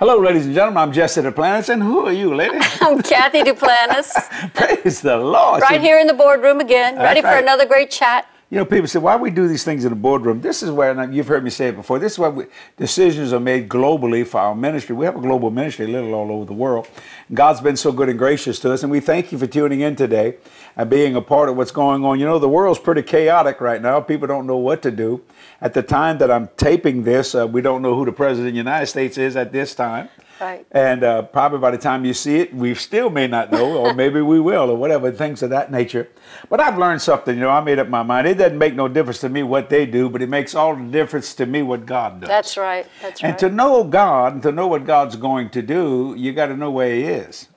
Hello, ladies and gentlemen. I'm Jesse Duplantis, and who are you, lady? I'm Kathy Duplantis. Praise the Lord. Right here in the boardroom again, ready for another great chat. You know, people say, why we do these things in the boardroom? This is where, and you've heard me say it before, this is where we, decisions are made globally for our ministry. We have a global ministry, little all over the world. God's been so good and gracious to us, and we thank you for tuning in today and being a part of what's going on. You know, the world's pretty chaotic right now. People don't know what to do. At the time that I'm taping this, uh, we don't know who the President of the United States is at this time. Right. And uh, probably by the time you see it, we still may not know, or maybe we will, or whatever, things of that nature. But I've learned something, you know, I made up my mind. It doesn't make no difference to me what they do, but it makes all the difference to me what God does. That's right. That's and right. And to know God, and to know what God's going to do, you got to know where He is.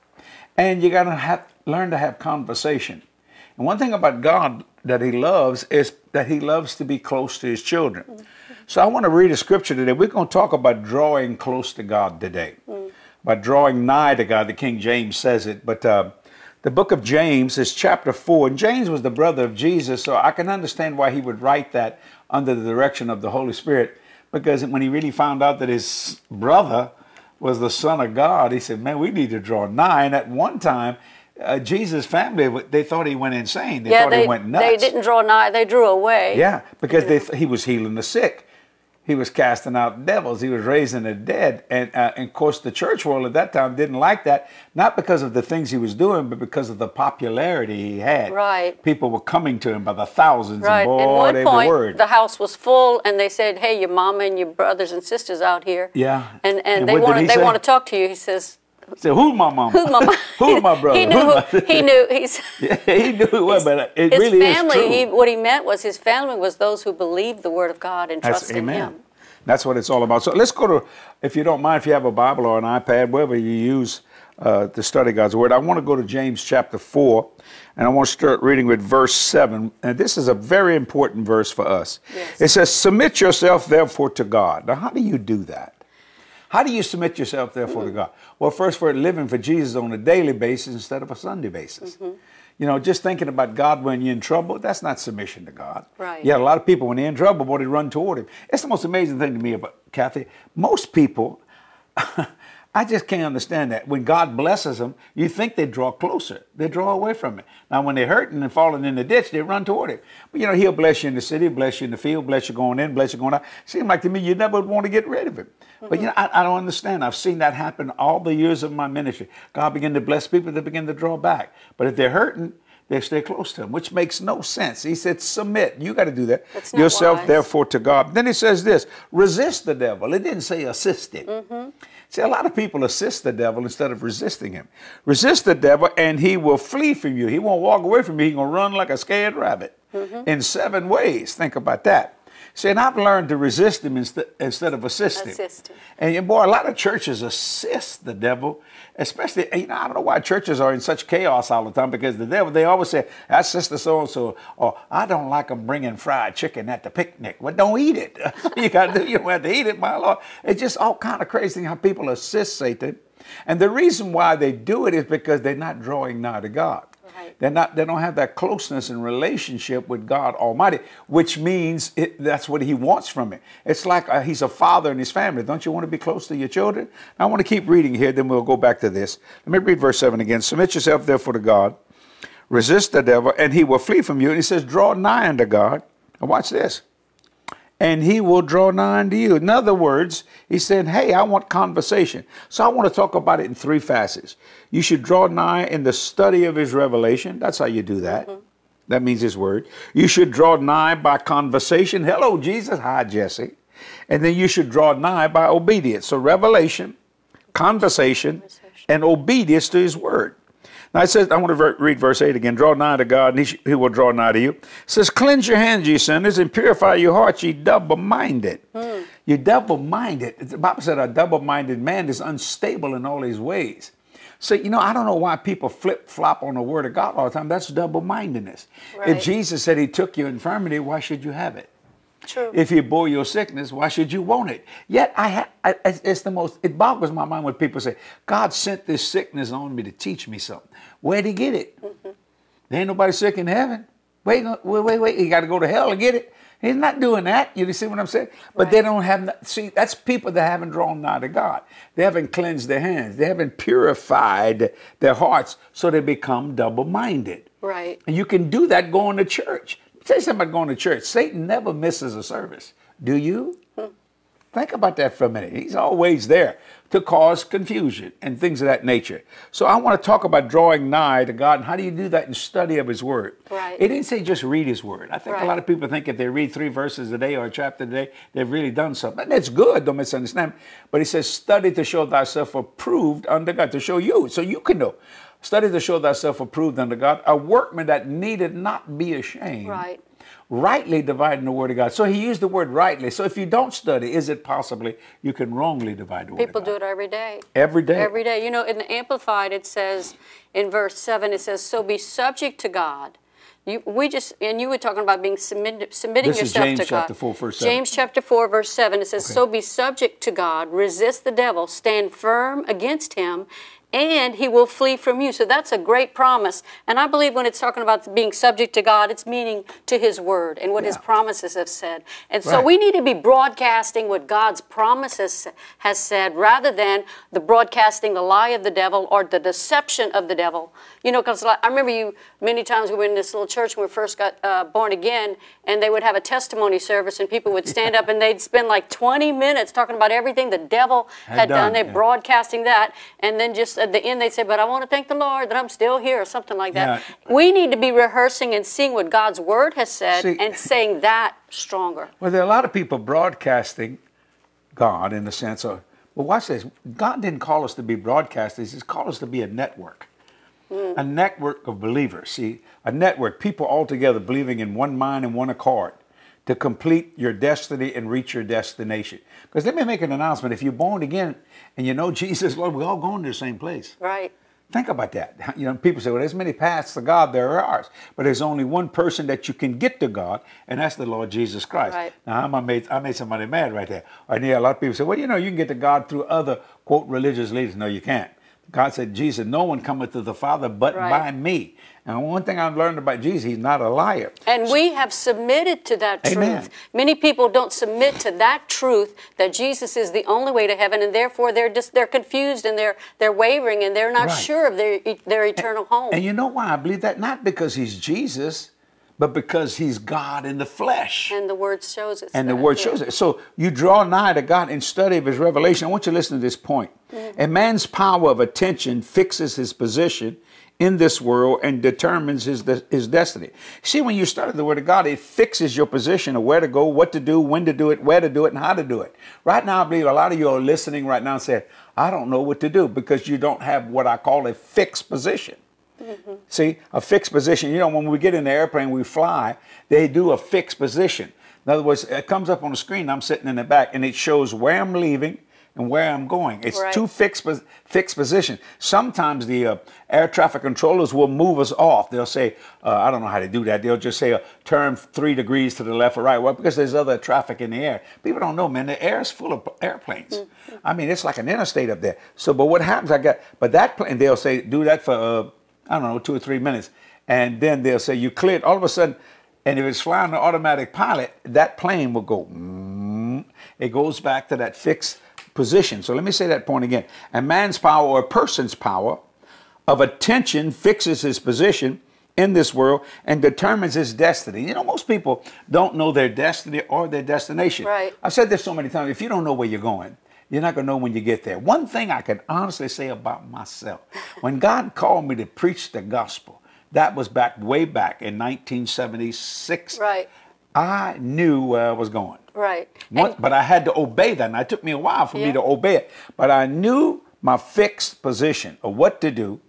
And you got to learn to have conversation. And one thing about God that He loves is that He loves to be close to His children. So I want to read a scripture today. We're going to talk about drawing close to God today, about drawing nigh to God. The King James says it, but uh, the book of James is chapter four, and James was the brother of Jesus, so I can understand why he would write that under the direction of the Holy Spirit, because when he really found out that his brother was the Son of God, he said, "Man, we need to draw nigh." And at one time. Uh, Jesus' family, they thought he went insane. They yeah, thought they, he went nuts. they didn't draw nigh, they drew away. Yeah, because they th- he was healing the sick. He was casting out devils. He was raising the dead. And, uh, and, of course, the church world at that time didn't like that, not because of the things he was doing, but because of the popularity he had. Right. People were coming to him by the thousands. Right. And boy, At one they point, word. the house was full, and they said, "Hey, your mama and your brothers and sisters out here." Yeah. And and, And they what want he they want to talk to you. He says, Say, who's my mama? "Who's mama?" who's my brother? he knew. Who, my- he knew. He's. Yeah, he knew it was, but it his really family, is true. He, what he meant was his family was those who believed the word of God and That's trusted amen. Him. That's what it's all about. So let's go to, if you don't mind, if you have a Bible or an iPad, wherever you use uh, to study God's Word, I want to go to James chapter 4, and I want to start reading with verse 7. And this is a very important verse for us. Yes. It says, Submit yourself therefore to God. Now, how do you do that? How do you submit yourself therefore to hmm. God? Well, first, for living for Jesus on a daily basis instead of a Sunday basis. Mm-hmm. You know, just thinking about God when you're in trouble, that's not submission to God. Right. Yeah, a lot of people, when they're in trouble, boy, they run toward Him. It's the most amazing thing to me about Kathy. Most people, I just can't understand that. When God blesses them, you think they draw closer. They draw away from it. Now, when they're hurting and falling in the ditch, they run toward it. But, you know, He'll bless you in the city, bless you in the field, bless you going in, bless you going out. Seems like to me you never want to get rid of Him. But, you know, I, I don't understand. I've seen that happen all the years of my ministry. God begin to bless people, they begin to draw back. But if they're hurting, they stay close to him, which makes no sense. He said, submit. You got to do that. That's Yourself, therefore, to God. Then he says this resist the devil. It didn't say assist him. Mm-hmm. See, a lot of people assist the devil instead of resisting him. Resist the devil, and he will flee from you. He won't walk away from you. He's going to run like a scared rabbit mm-hmm. in seven ways. Think about that. See, and I've learned to resist him instead, instead of assist him. Assist him. And boy, a lot of churches assist the devil, especially, you know, I don't know why churches are in such chaos all the time because the devil, they always say, that's sister so and so, or I don't like them bringing fried chicken at the picnic. Well, don't eat it. you got to, you don't have to eat it, my Lord. It's just all kind of crazy how people assist Satan. And the reason why they do it is because they're not drawing nigh to God. Right. They're not. They don't have that closeness and relationship with God Almighty, which means it, that's what He wants from it. It's like uh, He's a father in His family. Don't you want to be close to your children? I want to keep reading here. Then we'll go back to this. Let me read verse seven again. Submit yourself therefore to God. Resist the devil, and he will flee from you. And he says, draw nigh unto God. And watch this and he will draw nigh unto you. In other words, he said, Hey, I want conversation. So I want to talk about it in three facets. You should draw nigh in the study of his revelation. That's how you do that. Mm-hmm. That means his word. You should draw nigh by conversation. Hello, Jesus. Hi, Jesse. And then you should draw nigh by obedience. So revelation, conversation, and obedience to his word. Now it says, I want to ver- read verse 8 again. Draw nigh to God, and he, sh- he will draw nigh to you. It says, Cleanse your hands, ye sinners, and purify your hearts, ye double minded. Hmm. You're double minded. The Bible said a double minded man is unstable in all his ways. So, you know, I don't know why people flip flop on the word of God all the time. That's double mindedness. Right. If Jesus said he took your infirmity, why should you have it? True. If he bore your sickness, why should you want it? Yet I, ha- I it's- the most. It boggles my mind when people say, "God sent this sickness on me to teach me something." Where'd he get it? There ain't nobody sick in heaven. Wait, wait, wait, wait. He got to go to hell to get it. He's not doing that. You see what I'm saying? But they don't have, see, that's people that haven't drawn nigh to God. They haven't cleansed their hands. They haven't purified their hearts so they become double minded. Right. And you can do that going to church. You something about going to church. Satan never misses a service. Do you? Hmm. Think about that for a minute. He's always there to cause confusion and things of that nature. So I want to talk about drawing nigh to God and how do you do that in study of His Word. Right. It didn't say just read His Word. I think a lot of people think if they read three verses a day or a chapter a day, they've really done something. And it's good, don't misunderstand. But He says, study to show thyself approved unto God, to show you, so you can know. Study to show thyself approved unto God, a workman that needed not be ashamed Right. rightly dividing the word of God. So he used the word rightly. So if you don't study, is it possibly you can wrongly divide the word People do it every day. Every day. Every day. You know, in the Amplified, it says in verse 7, it says, So be subject to God. You, we just, and you were talking about being submit, submitting This is yourself James to God. chapter 4, verse 7. James chapter 4, verse 7, it says, So be subject to God, resist the devil, stand firm against him, and he will flee from you. So that's a great promise. And I believe when it's talking about being subject to God, it's meaning to his word and what his promises have said. And so Right. we need to be broadcasting what God's promises has said rather than the broadcasting the lie of the devil or the deception of the devil. You know, because I remember you many times we were in this little church when we first got uh, born again, and they would have a testimony service, and people would stand up and they'd spend like 20 minutes talking about everything the devil Had had, done. done, They're yeah. broadcasting that, and then just at the end they'd say, "But I want to thank the Lord that I'm still here," or something like that. Yeah. We need to be rehearsing and seeing what God's word has said See- and saying that stronger. Well, there are a lot of people broadcasting God in the sense of, well, watch this. God didn't call us to be broadcasters, He's called us to be a network. Mm. A network of believers. See, a network, people all together believing in one mind and one accord to complete your destiny and reach your destination. Because let me make an announcement. If you're born again and you know Jesus, Lord, we're all going to the same place. Right. Think about that. You know, people say, well, there's many paths to God, there are ours. But there's only one person that you can get to God, and that's the Lord Jesus Christ. Right. Now, I made, I made somebody mad right there. I hear a lot of people say, well, you know, you can get to God through other, quote, religious leaders. No, you can't. God said, Jesus, no one cometh to the Father but Right. by me. And one thing I've learned about Jesus, he's not a liar. And we have submitted to that Amen. truth. Many people don't submit to that truth that Jesus is the only way to heaven, and therefore they're just they're confused and they're they're wavering and they're not Right. sure of their their eternal home. And you know why I believe that? Not because he's Jesus, but because he's God in the flesh. And the word shows it. And the word shows it. So you draw nigh to God in study of his revelation. I want you to listen to this point. Mm-hmm. A man's power of attention fixes his position in this world and determines his, his destiny. See, when you study the word of God, it fixes your position of where to go, what to do, when to do it, where to do it, and how to do it. Right now, I believe a lot of you are listening right now and saying, I don't know what to do because you don't have what I call a fixed position. See, a fixed position. You know, when we get in the airplane, we fly, they do a fixed position. In other words, it comes up on the screen, I'm sitting in the back, and it shows where I'm leaving and where I'm going. It's Right. two fixed, fixed positions. Sometimes the uh, air traffic controllers will move us off. They'll say, uh, I don't know how to do that. They'll just say, uh, turn three degrees to the left or right. Well, because there's other traffic in the air. People don't know, man, the air is full of airplanes. I mean, it's like an interstate up there. So, but what happens, I got, but that plane, they'll say, do that for, uh, I don't know, two or three minutes. And then they'll say, you cleared. All of a sudden, and if it's flying the automatic pilot, that plane will go, mm, it goes back to that fixed position. So let me say that point again. A man's power or a person's power of attention fixes his position in this world and determines his destiny. You know, most people don't know their destiny or their destination. Right. I've said this so many times. If you don't know where you're going, you're not going to know when you get there. One thing I can honestly say about myself when God called me to preach the gospel, that was back way back in 1976. Right. I knew where I was going. Right. One, but I had to obey that. And it took me a while for me to obey it. But I knew my fixed position of what to do.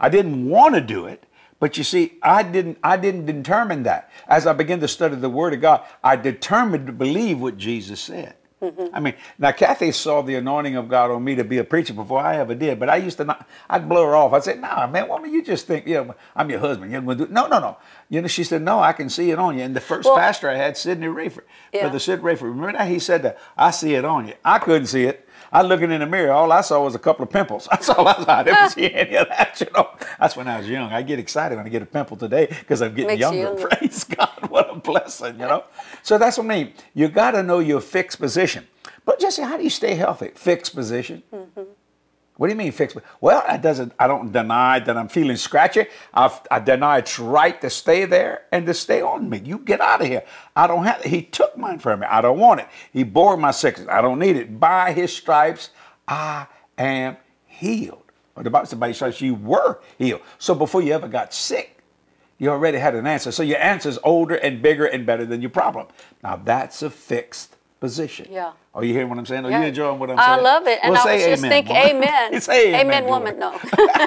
I didn't want to do it. But you see, I didn't I didn't determine that. As I began to study the Word of God, I determined to believe what Jesus said. Mm-hmm. I mean, now Kathy saw the anointing of God on me to be a preacher before I ever did, but I used to not, I'd blow her off. I'd say, nah, man, woman, you just think, you know, I'm your husband. You're gonna do No, no, no. You know, she said, no, I can see it on you. And the first Well- pastor I had, Sidney Rayford, Yeah. Brother Sid Rayford, remember that? He said that, I see it on you. I couldn't see it. I looking in the mirror, all I saw was a couple of pimples. That's all I saw. I didn't see any of that, you know. That's when I was young. I get excited when I get a pimple today because I'm getting Makes you younger. younger. Praise God, what a blessing, you know. So that's what I mean. You got to know your fixed position. But Jesse, how do you stay healthy? Fixed position. Mm-hmm. What do you mean fixed? Well, doesn't. I don't deny that I'm feeling scratchy. I've, I deny it's right to stay there and to stay on me. You get out of here. I don't have. He took mine from me. I don't want it. He bore my sickness. I don't need it. By His stripes, I am healed. Or the Bible said, by you were healed. So before you ever got sick, you already had an answer. So your answer is older and bigger and better than your problem. Now that's a fixed position. Yeah. Are you hearing what I'm saying? Are Yeah. you enjoying what I'm saying? I love it. And Well, I say was just amen, thinking, amen. say amen, woman. No.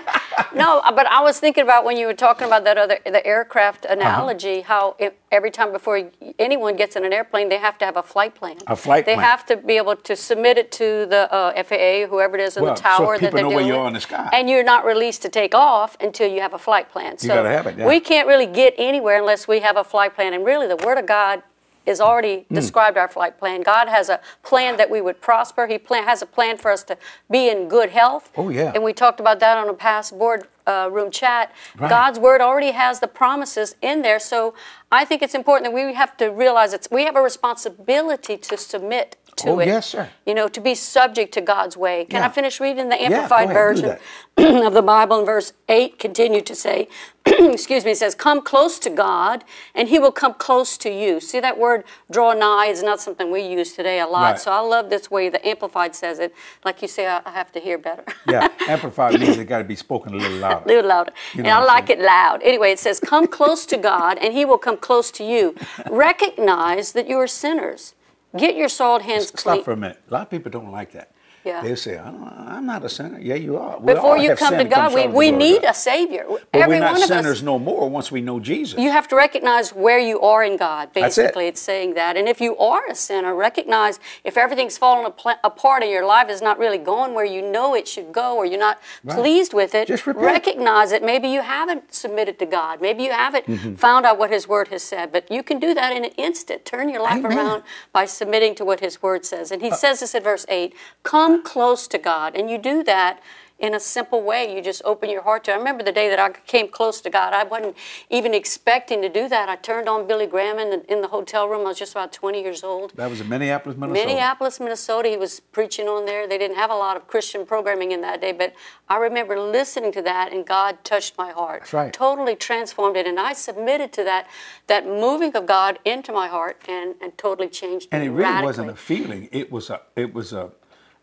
no, but I was thinking about when you were talking about that other, the aircraft Uh-huh. analogy, how if, every time before anyone gets in an airplane, they have to have a flight plan. A flight They plan. have to be able to submit it to the uh, FAA, whoever it is in Well, the tower that people they're know where you are in the sky. And you're not released to take off until you have a flight plan. So gotta have it, yeah. we can't really get anywhere unless we have a flight plan. And really, the Word of God is already Hmm. described our flight plan. God has a plan that we would prosper. He plan, has a plan for us to be in good health. Oh, yeah. And we talked about that on a past board uh, room chat. Right. God's word already has the promises in there. So I think it's important that we have to realize it's, we have a responsibility to submit to Oh, it. yes, sir. You know, to be subject to God's way. Can Yeah. I finish reading the Amplified ahead, version of the Bible in verse 8? Continue to say, excuse me, it says, Come close to God, and he will come close to you. See that word draw nigh is not something we use today a lot. Right. So I love this way the Amplified says it. Like you say, I, I have to hear better. yeah, amplified means it got to be spoken a little louder. A little louder. You and know I I'm like it loud. Anyway, it says, Come close to God, and He will come close to you. Recognize that you are sinners. Get your soiled hands Stop clean. Stop for a minute. A lot of people don't like that. Yeah. They say, I'm not a sinner. Yeah, you are. We Before you come to sinned and come God, we, short of the we need a Savior. But Every we're not one of sinners us. no more once we know Jesus. You have to recognize where you are in God. That's it. Basically, it's saying that. And if you are a sinner, recognize if everything's falling apl- apart and your life is not really going where you know it should go, or you're not Right. pleased with it, Just repent. recognize it. Maybe you haven't submitted to God. Maybe you haven't Mm-hmm. found out what His Word has said. But you can do that in an instant. Turn your life Amen. Uh, around by submitting to what His Word says. And He says this in verse 8 Come close to God. And you do that in a simple way. You just open your heart to. I remember the day that I came close to God. I wasn't even expecting to do that. I turned on Billy Graham in the, in the hotel room. I was just about 20 years old. that was in Minneapolis, Minnesota. Minneapolis, Minnesota. He was preaching on there. They didn't have a lot of Christian programming in that day, but I remember listening to that, and God touched my heart. That's right. Totally transformed it, and I submitted to that that moving of God into my heart, and, and totally changed And it really radically. wasn't a feeling. It was a it was a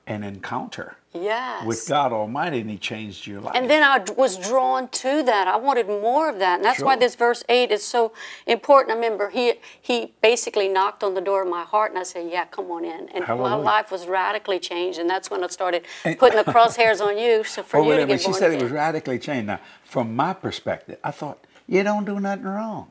an encounter yes. with God Almighty, and He changed your life. And then I was drawn to that. I wanted more of that. And that's why this verse 8 is so important. I remember he he basically knocked on the door of my heart and I said, Yeah, come on in. And my life was radically changed. And that's when I started putting the crosshairs on you so for oh, you wait to get. She born said it was radically changed. Now, from my perspective, I thought you don't do nothing wrong.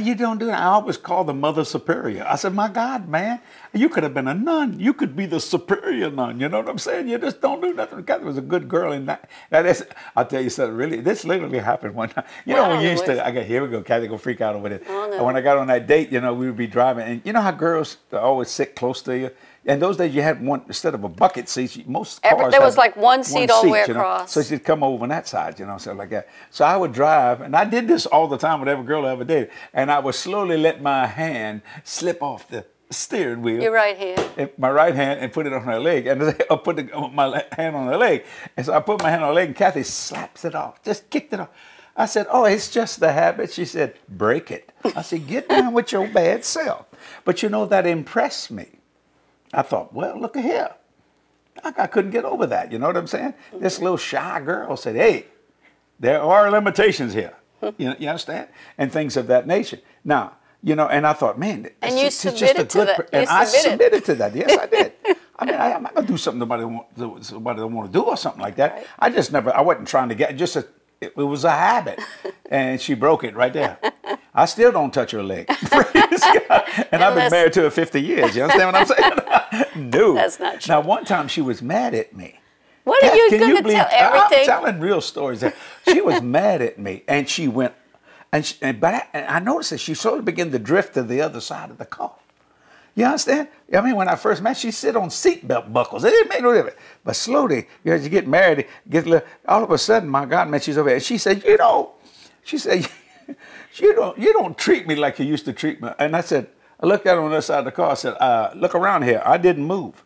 You don't do that. I always call the mother superior. I said, my God, man, you could have been a nun. You could be the superior nun. You know what I'm saying? You just don't do nothing. Kathy was a good girl in that. That is, I'll tell you something. Really, this literally happened one time. You know, when you used to, I got here we go. Kathy go freak out over this. Oh, no. And when I got on that date, you know, we would be driving, and you know how girls always sit close to you. In those days, you had one instead of a bucket seat. Most Every- cars there was like one seat all the way you know. across. So she'd come over on that side, you know, so like that. So I would drive, and I did this all the time with every girl I ever dated, and I would slowly let my hand slip off the steering wheel. Your right hand. My right hand and put it on her leg, and I put the, my hand on her leg, and so I put my hand on her leg, and Kathy slaps it off, just kicked it off. I said, "Oh, it's just the habit." She said, "Break it." I said, "Get down with your bad self." But you know that impressed me. I thought, well, look at here. I, I couldn't get over that. You know what I'm saying? This little shy girl said, hey, there are limitations here. you, know, you understand? And things of that nature. Now, you know, and I thought, man, And you just- submitted to good that. And I submitted. to that. Yes, I did. I mean, I, I'm not gonna do something nobody want, somebody don't want to do or something like that. Right. I just never. I wasn't trying to get just a. It, it was a habit, and she broke it right there. I still don't touch her leg. And I've been married to her 50 years. You understand what I'm saying? no. That's not true. Now, one time she was mad at me. What are you going to believe- tell everything? I'm telling real stories. there. She was mad at me, and she went, and, she, and but I, and I noticed that she sort of began to drift to the other side of the car. You understand? I mean, when I first met, she sit on seatbelt buckles. It didn't make no difference. But slowly, you know, you get married, get all of a sudden, my God, man, she's over there. She said, you know, she said, you don't, you don't treat me like you used to treat me. And I said, I looked at her on the other side of the car. I said, uh, look around here. I didn't move.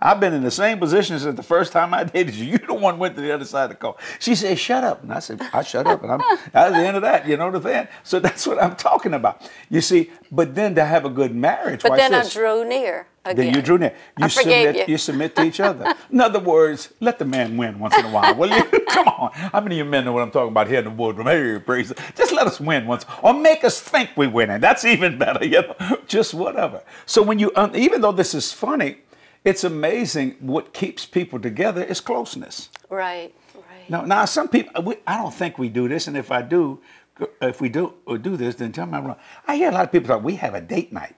I've been in the same position since the first time I dated you. You the one went to the other side of the car. She said, "Shut up," and I said, "I shut up," and I'm that was the end of that. You know the thing. So that's what I'm talking about. You see, but then to have a good marriage, But then this. I drew near. Again. Then you drew near. You I submit. you. submit to each other. In other words, let the man win once in a while. Will you? Come on. How many of you men know what I'm talking about here in the boardroom? Hey, praise. Just let us win once, or make us think we're winning. That's even better. You know, just whatever. So when you, um, even though this is funny, it's amazing what keeps people together is closeness. Right. Right. Now, now some people, we, I don't think we do this, and if I do, if we do or do this, then tell me I'm wrong. I hear a lot of people talk. We have a date night.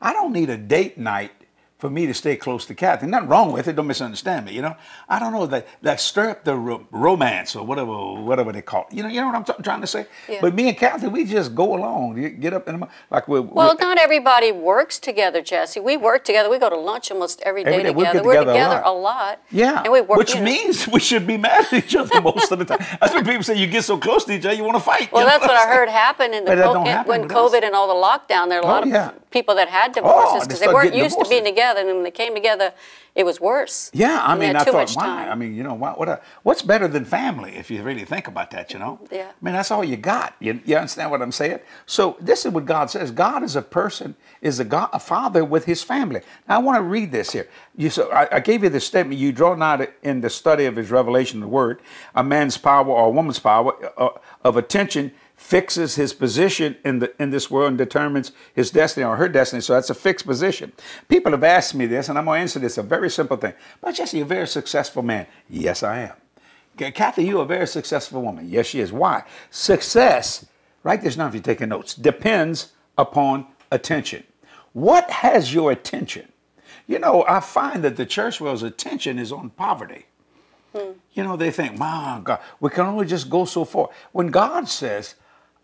I don't need a date night for me to stay close to Kathy. Nothing wrong with it. Don't misunderstand me. You know, I don't know that that stir up the ro- romance or whatever whatever they call it. You know, you know what I'm t- trying to say. Yeah. But me and Kathy, we just go along. You Get up in the like we're, Well, we're not everybody works together, Jesse. We work together. We go to lunch almost every day Every day. We together. We're together a lot. a lot. Yeah, And we work. which you know. means we should be mad at each other most of the time. That's when people say you get so close to each other, you want to fight. Well, You know that's what I'm I heard happen in the co- happen when us. COVID and all the lockdown. There are a Oh, lot of yeah. people that had oh, divorces they because they started weren't used to being divorces. Together, and when they came together, it was worse. Yeah, I mean, I thought, why? I mean, you know, what? What? A, what's better than family if you really think about that? You know? Yeah. I mean, that's all you got. You, you understand what I'm saying? So this is what God says. God is a person, is a God, a father with his family. Now I want to read this here. You so I, I gave you the statement. You draw not in the study of his revelation, of the word, a man's power or a woman's power uh, of attention fixes his position in the in this world and determines his destiny or her destiny. So that's a fixed position. People have asked me this, and I'm going to answer this. A very simple thing. But Jesse, you're a very successful man. Yes, I am. Kathy, you're a very successful woman. Yes, she is. Why? Success, write this down if you're taking notes, depends upon attention. What has your attention? You know, I find that the church world's attention is on poverty. Hmm. You know, they think, my God, we can only just go so far. When God says,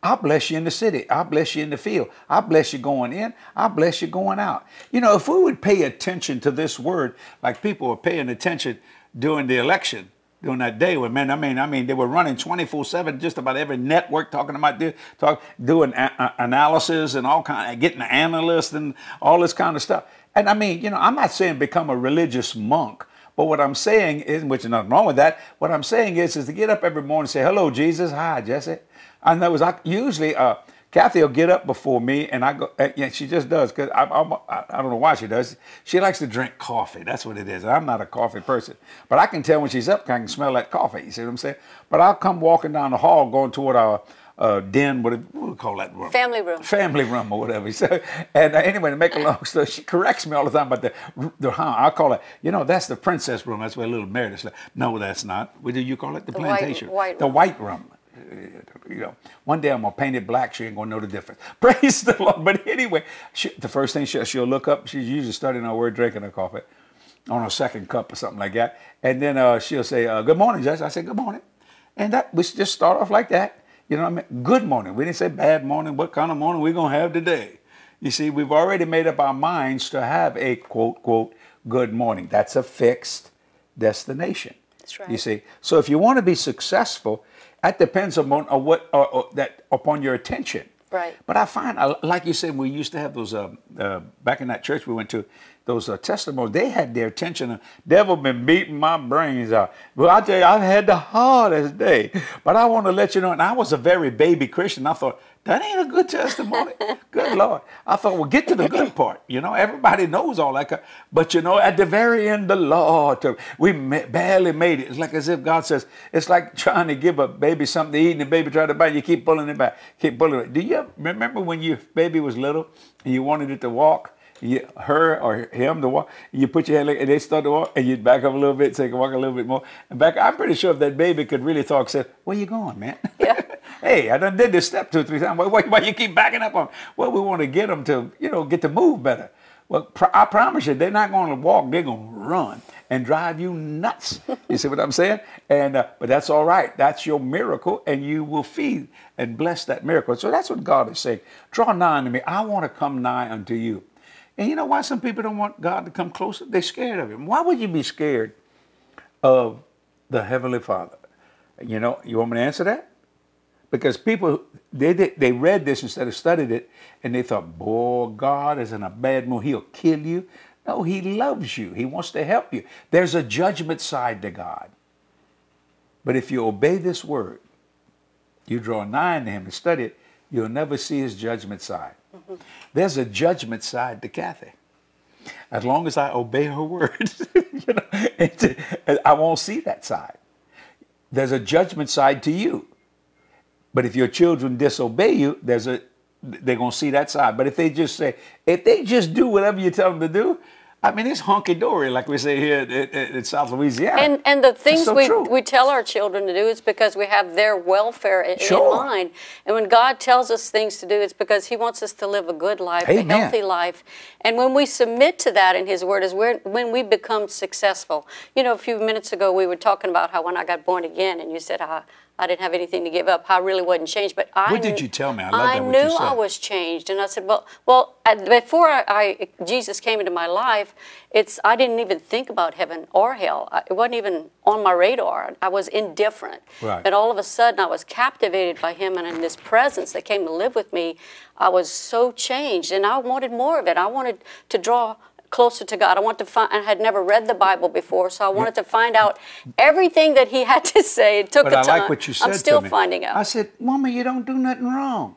I bless you in the city, I bless you in the field, I bless you going in, I bless you going out. You know, if we would pay attention to this word, like people were paying attention during the election, during that day when man, I mean, I mean, they were running 24/7, just about every network talking about this, talk, doing a- a- analysis and all kind, of, getting analysts and all this kind of stuff. And I mean, you know, I'm not saying become a religious monk, but what I'm saying is, which is nothing wrong with that. What I'm saying is, is to get up every morning and say, "Hello, Jesus. Hi, Jesse." And that was I, usually uh, Kathy will get up before me, and I go. Uh, yeah, she just does because I, I, I don't know why she does. She likes to drink coffee. That's what it is. I'm not a coffee person, but I can tell when she's up. I can smell that coffee. You see what I'm saying? But I'll come walking down the hall, going toward our uh, den. What, do- what do we call that room? Family room. family room or whatever. So, and uh, anyway, to make a long story, she corrects me all the time about the, the huh, I call it, you know, that's the princess room. That's where little Meredith slept. No, that's not. What do you call it? The, The white- plantation. white the room. white room. You know, one day I'm gonna paint it black. She ain't gonna know the difference. Praise the Lord. But anyway, she, the first thing she, she'll look up, she's usually studying her word, drinking her coffee, on her second cup or something like that. And then uh, she'll say, uh, "Good morning, Jess." I said, "Good morning," and that we just start off like that. You know what I mean? Good morning. We didn't say bad morning. What kind of morning we gonna have today? You see, we've already made up our minds to have a quote quote good morning. That's a fixed destination. That's right. You see, so if you want to be successful, that depends upon uh, what uh, uh, that upon your attention. Right. But I find, uh, like you said, we used to have those uh, uh, back in that church we went to. Those uh, testimonies, they had their attention. The devil been beating my brains out. Well, I tell you, I've had the hardest day. But I want to let you know, and I was a very baby Christian. I thought, that ain't a good testimony. good Lord. I thought, well, get to the good part. You know, everybody knows all that. But, you know, at the very end, the Lord, we barely made it. It's like as if God says, it's like trying to give a baby something to eat and the baby tried to bite, you keep pulling it back, keep pulling it. Do you remember when your baby was little and you wanted it to walk? You, her or him to walk, you put your hand like, and they start to walk, and you back up a little bit so they can walk a little bit more. And back, I'm pretty sure if that baby could really talk, said, "Where you going, man?" Yeah. hey, I done did this step two or three times. Why, why, why you keep backing up on? Well, we want to get them to, you know, get to move better. Well, pr- I promise you, they're not going to walk. They're going to run and drive you nuts. You see what I'm saying? And uh, but that's all right. That's your miracle, and you will feed and bless that miracle. So that's what God is saying. Draw nigh unto me. I want to come nigh unto you. And you know why some people don't want God to come closer? They're scared of Him. Why would you be scared of the Heavenly Father? You know, you want me to answer that? Because people they they, read this instead of studied it, and they thought, "Boy, God is in a bad mood. He'll kill you." No, He loves you. He wants to help you. There's a judgment side to God. But if you obey this word, you draw nigh to Him and study it, you'll never see His judgment side. There's a judgment side to Kathy. As long as I obey her word, you know, I won't see that side. There's a judgment side to you. But if your children disobey you, there's a they're gonna see that side. But if they just say, if they just do whatever you tell them to do, I mean, it's hunky dory, like we say here in, in, South Louisiana. And and the things so we, we tell our children to do is because we have their welfare in, sure. in, mind. And when God tells us things to do, it's because He wants us to live a good life, Amen. a healthy life. And when we submit to that in His Word, is where, when we become successful. You know, a few minutes ago we were talking about how when I got born again, and you said how I didn't have anything to give up. I really wasn't changed, but I. What did you tell me? I, I knew I was changed, and I said, "Well, well, before I, I, Jesus came into my life, it's I didn't even think about heaven or hell. It wasn't even on my radar. I was indifferent. Right. But all of a sudden, I was captivated by Him, and in this presence that came to live with me, I was so changed, and I wanted more of it. I wanted to draw closer to God. I want to find. I had never read the Bible before, so I wanted to find out everything that He had to say. It took but a I time. like what you said I'm still finding out. I said, "Mama, you don't do nothing wrong,"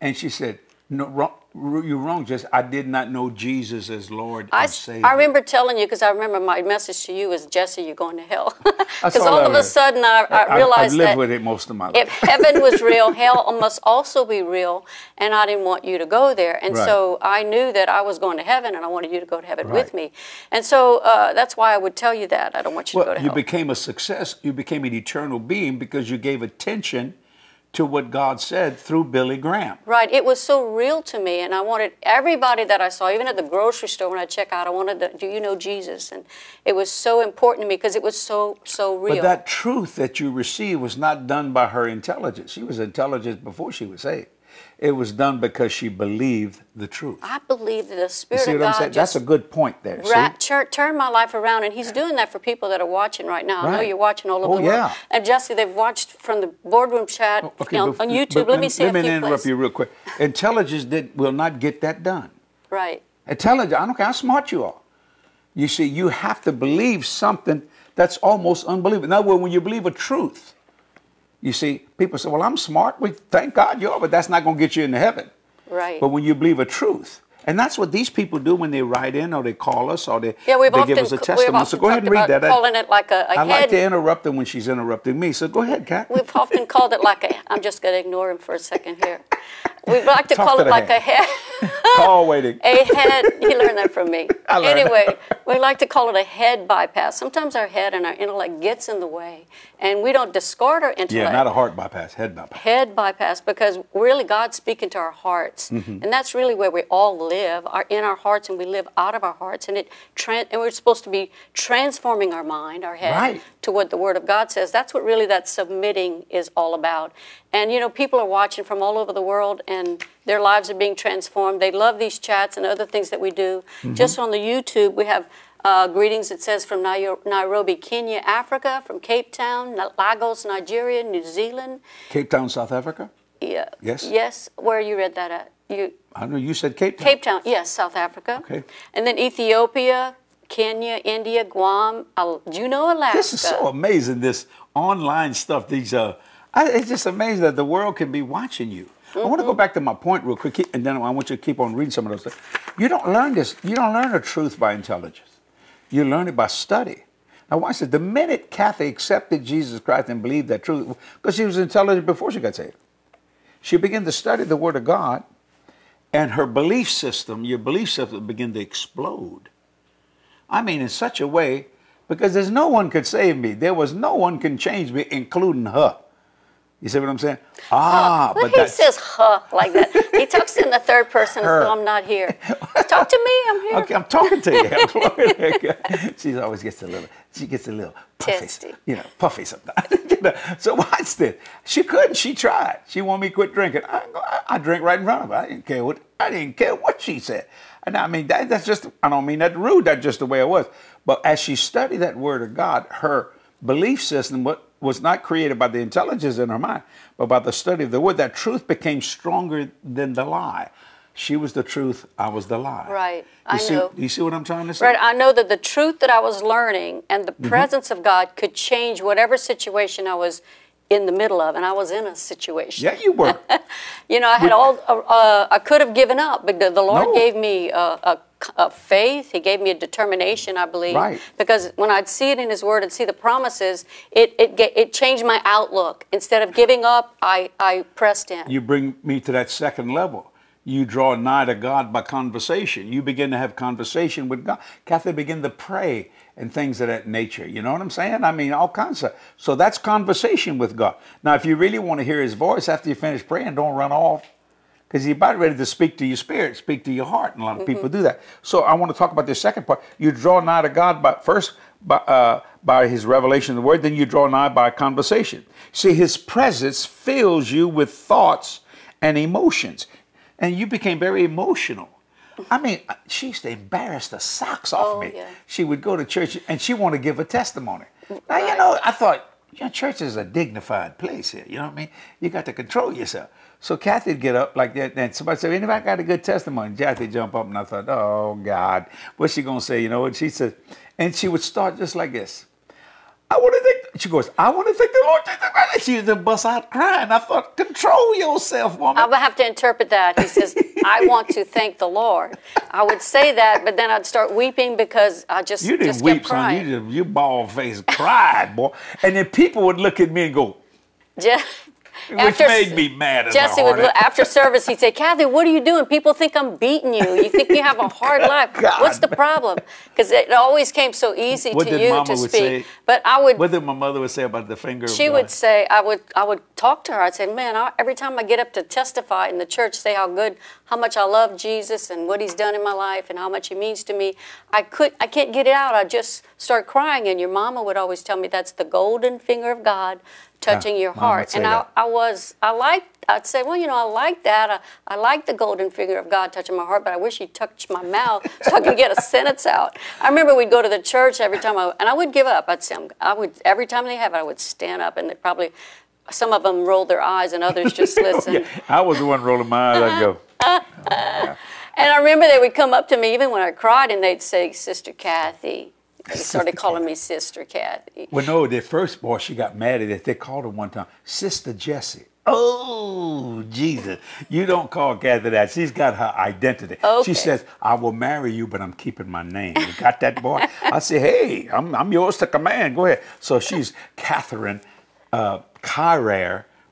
and she said, "No, wrong, you're wrong. Just I did not know Jesus as Lord I, and Savior. I remember telling you because I remember my message to you was Jesse, you're going to hell. Because all of a sudden I, I realized I, lived that with it most of my life. if heaven was real, hell must also be real, and I didn't want you to go there. And Right. so I knew that I was going to heaven, and I wanted you to go to heaven Right. with me. And so uh, that's why I would tell you that I don't want you to go to you hell. You became a success. You became an eternal being because you gave attention to what God said through Billy Graham. Right. It was so real to me, and I wanted everybody that I saw, even at the grocery store when I check out, I wanted to, do you know Jesus? And it was so important to me because it was so, so real. But that truth that you received was not done by her intelligence. She was intelligent before she was saved. It was done because she believed the truth. I believe that the Spirit see of God That's a good point there. see? ra- tur- turn my life around, and He's doing that for people that are watching right now. I know you're watching all over Oh, the world. yeah. And Jesse, they've watched from the boardroom chat oh, Okay, you know, bef- on YouTube. but let me say Let me interrupt you real quick. Intelligence did, will not get that done. Right. Intelligence, I don't care how smart you are. You see, you have to believe something that's almost unbelievable. In other words, when you believe a truth, you see, people say, well, I'm smart. We thank God you are, but that's not going to get you into heaven. Right. But when you believe a truth, and that's what these people do when they write in or they call us or they, Yeah, we've they often, give us a testimony. So go ahead and read that. calling it like a, a I like to interrupt them when she's interrupting me. So go ahead, Kat. We've often called it like a. I'm just going to ignore him for a second here. We like to Talk call to it like a head. head. Call waiting. a head. You learned that from me. I learned anyway, we like to call it a head bypass. Sometimes our head and our intellect gets in the way, and we don't discard our intellect. Yeah, not a heart bypass, head bypass. head bypass because really God's speaking to our hearts, Mm-hmm. and that's really where we all live, are in our hearts, and we live out of our hearts, and it tran and we're supposed to be transforming our mind, our head, Right. to what the Word of God says. That's what really that submitting is all about. And you know, people are watching from all over the world, and their lives are being transformed. They love these chats and other things that we do. Mm-hmm. Just on the YouTube, we have. Uh, greetings, it says from Nairobi, Kenya, Africa, from Cape Town, Lagos, Nigeria, New Zealand, Cape Town, South Africa? yeah. Yes? Yes. Where you read that at? You I know you said Cape Town. Cape Town. Yes, South Africa. Okay. And then Ethiopia, Kenya, India, Guam, Al- Juneau, Alaska. This is so amazing. This online stuff. These uh, I, it's just amazing that the world can be watching you. I want to go back to my point real quick, and then I want you to keep on reading some of those things. You don't learn this. You don't learn the truth by intelligence. You learn it by study. Now, watch this. The minute Kathy accepted Jesus Christ and believed that truth, because she was intelligent before she got saved, she began to study the Word of God, and her belief system, your belief system, began to explode. I mean, in such a way, because there's no one could save me. There was no one can change me, including her. You see what I'm saying? Ah, Well, but he says "huh" like that. He talks in the third person, Her. so I'm not here. Talk to me. I'm here. okay. I'm talking to you. Glory to God. she always gets a little. She gets a little puffy. Testy. You know, puffy sometimes. You know, so watch this. She couldn't. She tried. She wanted me to quit drinking. I, I, I drink right in front of her. I didn't care what. I didn't care what she said. And I mean, that, that's just, I don't mean that rude, that's just the way it was. But as she studied that word of God, her belief system was not created by the intelligence in her mind, but by the study of the word. That truth became stronger than the lie. She was the truth, I was the lie. Right. You I see, know. You see what I'm trying to say? Right. I know that the truth that I was learning and Mm-hmm. the presence of God could change whatever situation I was in the middle of, and I was in a situation. Yeah, you were. You know, I had all. Uh, uh, I could have given up, but the, the Lord No. gave me a, a, a faith. He gave me a determination. I believe. Right. Because when I'd see it in His Word and see the promises, it it it changed my outlook. Instead of giving up, I I pressed in. you bring me to that second level. You draw nigh to God by conversation. You begin to have conversation with God. Kathy begin to pray and things of that nature. You know what I'm saying? I mean, all kinds of. So that's conversation with God. Now, if you really want to hear His voice after you finish praying, don't run off, because He's about ready to speak to your spirit, speak to your heart, and a lot of people do that. So I want to talk about the second part. You draw nigh to God by first by, uh, by His revelation of the Word, then you draw nigh by conversation. See, His presence fills you with thoughts and emotions, and you became very emotional. I mean, she used to embarrass the socks off Oh, me. yeah. She would go to church and she wanted to give a testimony. Now, you know, I thought, your church is a dignified place here. You know what I mean? You got to control yourself. So Kathy'd get up like that, and somebody said, anybody got a good testimony? Kathy'd jump up, and I thought, oh, God, what's she going to say? You know, and she said, and she would start just like this. I want to thank, she goes, I want to thank the Lord. Jesus Christ." She used to bust out crying. I thought, control yourself, woman. I would have to interpret that. He says, I want to thank the Lord. I would say that, but then I'd start weeping because I just, You didn't just weep, kept son. crying. You just you bald faced cried, boy. And then people would look at me and go, Je- which made me mad Jesse would after service. He'd say, "Kathy, what are you doing? People think I'm beating you. You think you have a hard life. God. What's the problem?" Because it always came so easy What to you Mama to speak. say? But I would. What did my mother would say about the finger? of she would say, I would, I would talk to her. I'd say, man, I, every time I get up to testify in the church, say how good, how much I love Jesus and what He's done in my life and how much He means to me. I could, I can't get it out. I just start crying. And your mama would always tell me that's the golden finger of God touching your heart. And I. I was, I liked. I'd say, well, you know, I like that. I, I like the golden finger of God touching my heart, but I wish He'd touch my mouth so I could get a sentence out. I remember we'd go to the church every time I, and I would give up. I'd say, I'm- I would every time they have it, I would stand up, and they probably, some of them rolled their eyes, and others just listened. Yeah, I was the one rolling my eyes. I'd go, And I remember they would come up to me even when I cried, and they'd say, "Sister Kathy." They started calling me Sister Kathy. well, no, the first boy, she got mad at it. They called her one time, Sister Jessie. Oh, Jesus. You don't call Kathy that. She's got her identity. Okay. She says, I will marry you, but I'm keeping my name. You got that, boy? I say, hey, I'm, I'm yours to command. Go ahead. So she's Catherine uh,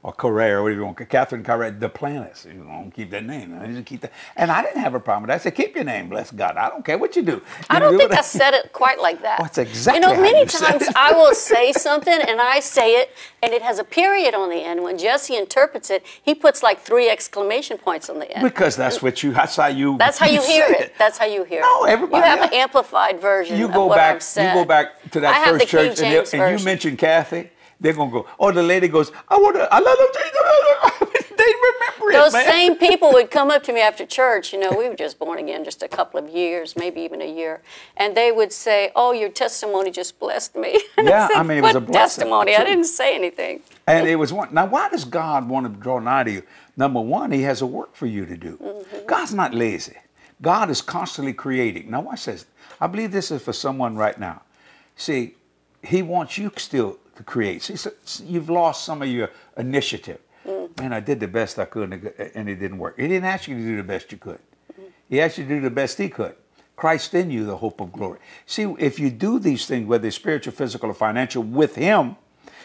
or Carrere, whatever you want. Catherine Carrere, Duplantis. You don't keep that name. I just keep that. And I didn't have a problem with that. I said, keep your name, bless God. I don't care what you do. You I don't do think what I said it quite like that. Oh, it's exactly You know, many you times it. I will say something and I say it and it has a period on the end. When Jesse interprets it, he puts like three exclamation points on the end. Because that's what you, that's how you. That's how you hear say it. That's how you hear No, it. everybody- You have an amplified version You of go back. You go back to I that have first church, and, and you version. mention Kathy. They're gonna go. Oh, the lady goes. I want to. I love Jesus. they remember it, Those same people would come up to me after church. You know, we were just born again just a couple of years, maybe even a year, and they would say, "Oh, your testimony just blessed me." Yeah, said, I mean, it was "What a blessing, testimony. I didn't say anything. And it was one. Now, why does God want to draw nigh to you? Number one, He has a work for you to do. Mm-hmm. God's not lazy. God is constantly creating. Now, watch this. I believe this is for someone right now. See, He wants you still create. See, you've lost some of your initiative. Mm. Man, I did the best I could, and it- didn't work. He didn't ask you to do the best you could. He asked you to do the best He could. Christ in you, the hope of glory. See, if you do these things, whether it's spiritual, physical, or financial, with Him,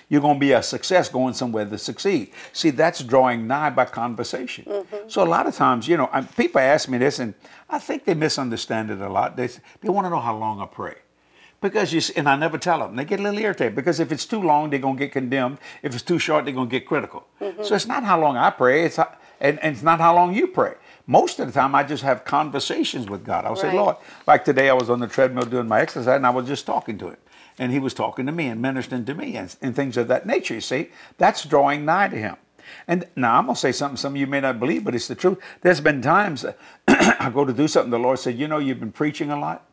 you're going to be a success going somewhere to succeed. See, that's drawing nigh by conversation. So a lot of times, you know, I, people ask me this, and I think they misunderstand it a lot. They, they want to know how long I pray. Because you, s- and I never tell them. They get a little irritated because if it's too long, they're gonna get condemned. If it's too short, they're gonna get critical. Mm-hmm. So it's not how long I pray. It's how, and, and it's not how long you pray. Most of the time, I just have conversations with God. I'll say, Lord, like today, I was on the treadmill doing my exercise, and I was just talking to Him, and He was talking to me and ministering to me, and, and things of that nature. You see, that's drawing nigh to Him. And now I'm gonna say something some of you may not believe, but it's the truth. There's been times I go to do something, the Lord said, you know, you've been preaching a lot.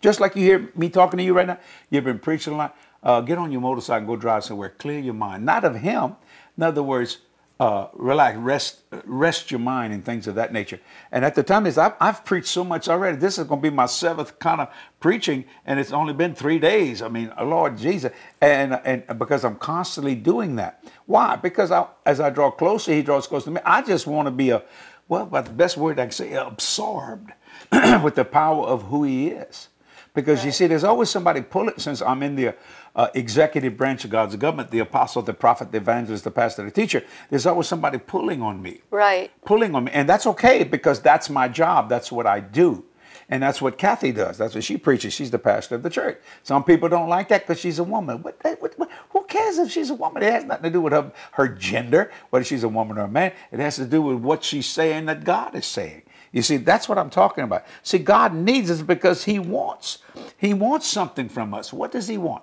Just like you hear me talking to you right now, you've been preaching a lot. Uh, get on your motorcycle go drive somewhere. Clear your mind. Not of him. In other words, uh, relax, rest, rest your mind and things of that nature. And at the time is I've, I've, preached so much already. This is going to be my seventh kind of preaching, and it's only been three days. I mean, Lord Jesus, and and because I'm constantly doing that. Why? Because I, as I draw closer, He draws closer to me. I just want to be a, well, but the best word I can say, absorbed with the power of who He is. Because right. you see, there's always somebody pulling. Since I'm in the uh, executive branch of God's government, the apostle, the prophet, the evangelist, the pastor, the teacher, there's always somebody pulling on me. Right. Pulling on me. And that's okay because that's my job. That's what I do. And that's what Cathy does. That's what she preaches. She's the pastor of the church. Some people don't like that because she's a woman. What, what, what, who cares if she's a woman? It has nothing to do with her, her gender, whether she's a woman or a man. It has to do with what she's saying that God is saying. You see, that's what I'm talking about. See, God needs us because He wants. He wants something from us. What does He want?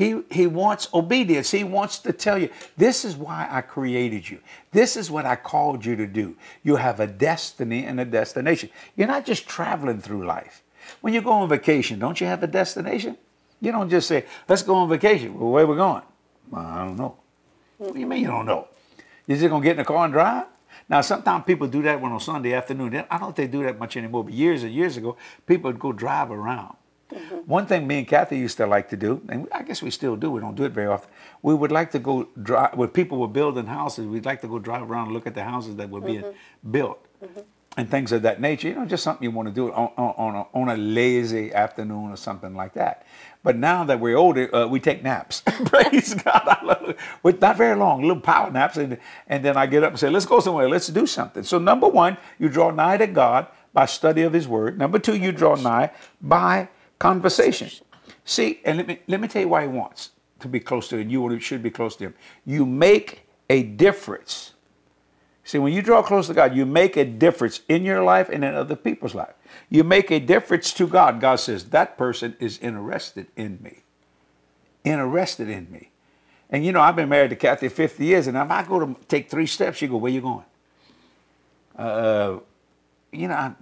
He, he wants obedience. He wants to tell you, this is why I created you. This is what I called you to do. You have a destiny and a destination. You're not just traveling through life. When you go on vacation, don't you have a destination? You don't just say, let's go on vacation. Well, where we going? Well, I don't know. What do you mean you don't know? You're just going to get in the car and drive? Now, sometimes people do that when on Sunday afternoon. I don't think they do that much anymore, but years and years ago, people would go drive around. Mm-hmm. One thing me and Cathy used to like to do, and I guess we still do, we don't do it very often, we would like to go drive, when people were building houses, we'd like to go drive around and look at the houses that were being mm-hmm. built. Mm-hmm. And things of that nature, you know, just something you want to do on, on, a, on a lazy afternoon or something like that. But now that we're older, uh, we take naps. Praise God. With not very long, little power naps. And, and then I get up and say, let's go somewhere. Let's do something. So, number one, you draw nigh to God by study of His Word. Number two, you draw nigh by conversation. See, and let me, let me tell you why He wants to be close to Him. You should be close to Him. You make a difference. See, when you draw close to God, you make a difference in your life and in other people's life. You make a difference to God. God says, that person is interested in me. Interested in me. And you know, I've been married to Cathy 50 years, and if I go to take three steps, she go, where you going? Uh, you know, I,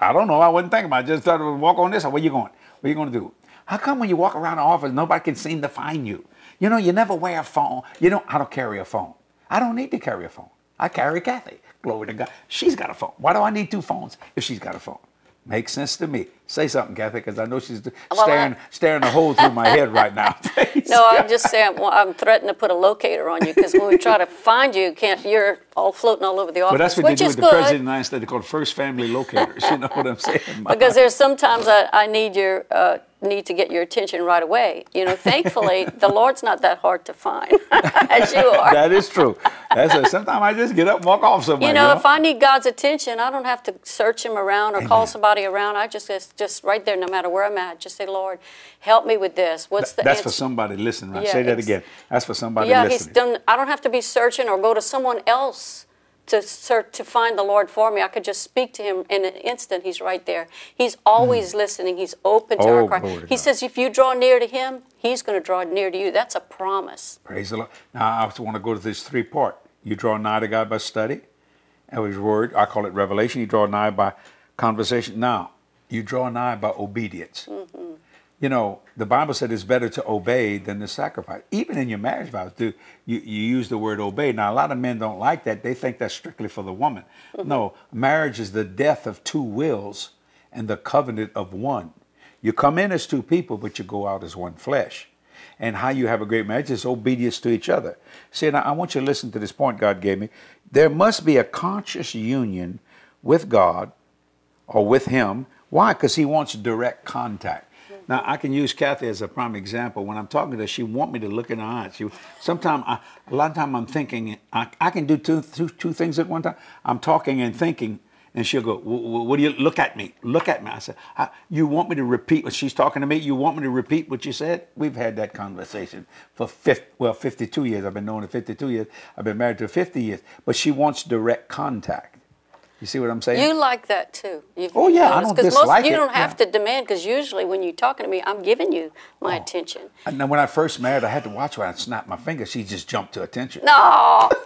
I, don't know. I wasn't thinking about it. I just thought, walk on this. Where you going? What are you going to do? How come when you walk around the office, nobody can seem to find you? You know, you never wear a phone. You know, I don't carry a phone. I don't need to carry a phone. I carry Cathy. Glory to God. She's got a phone. Why do I need two phones if she's got a phone? Makes sense to me. Say something, Cathy, because I know she's well, staring, I, staring a hole through my head right now. no, I'm just saying well, I'm threatening to put a locator on you because when we try to find you, can't you're all floating all over the office. But that's what they do with good. the president of the United States. They're called first family locators. you know what I'm saying? because there's sometimes I, I need your uh, need to get your attention right away. You know, thankfully, the Lord's not that hard to find, as you are. that is true. That's a, sometimes I just get up and walk off somewhere. You know, you know, if I need God's attention, I don't have to search Him around or Amen. call somebody around. I just, just just right there, no matter where I'm at, just say, Lord, help me with this. What's the That's answer? for somebody listening. Right? Yeah, say that again. That's for somebody yeah, listening. Yeah, He's done. I don't have to be searching or go to someone else to search, to find the Lord for me. I could just speak to Him in an instant. He's right there. He's always mm. listening. He's open to oh, our cry. He God. says, if you draw near to Him, He's going to draw near to you. That's a promise. Praise the Lord. Now I also want to go to this three part. You draw nigh to God by study, and His Word. I call it revelation. You draw nigh by conversation. Now you draw nigh by obedience. Mm-hmm you know, the Bible said it's better to obey than to sacrifice. Even in your marriage vows, do you, you use the word obey. Now, a lot of men don't like that. They think that's strictly for the woman. Mm-hmm. No, marriage is the death of two wills and the covenant of one. You come in as two people, but you go out as one flesh. And how you have a great marriage is obedience to each other. See, now I want you to listen to this point God gave me. There must be a conscious union with God or with Him. Why? Because He wants direct contact. Now I can use Cathy as a prime example. When I'm talking to her, she want me to look in her eyes. She sometimes a lot of time I'm thinking. I, I can do two, two, two things at one time. I'm talking and thinking, and she'll go, "What do you look at me? Look at me." I said, "You want me to repeat what she's talking to me? You want me to repeat what you said?" We've had that conversation for 50, well, 52 years. I've been knowing her 52 years. I've been married to her 50 years. But she wants direct contact. You see what I'm saying? You like that too. You've oh yeah, I don't dislike most, You don't have yeah. to demand because usually when you're talking to me, I'm giving you my oh. attention. And then when I first married, I had to watch her. I snapped my fingers. She just jumped to attention. No.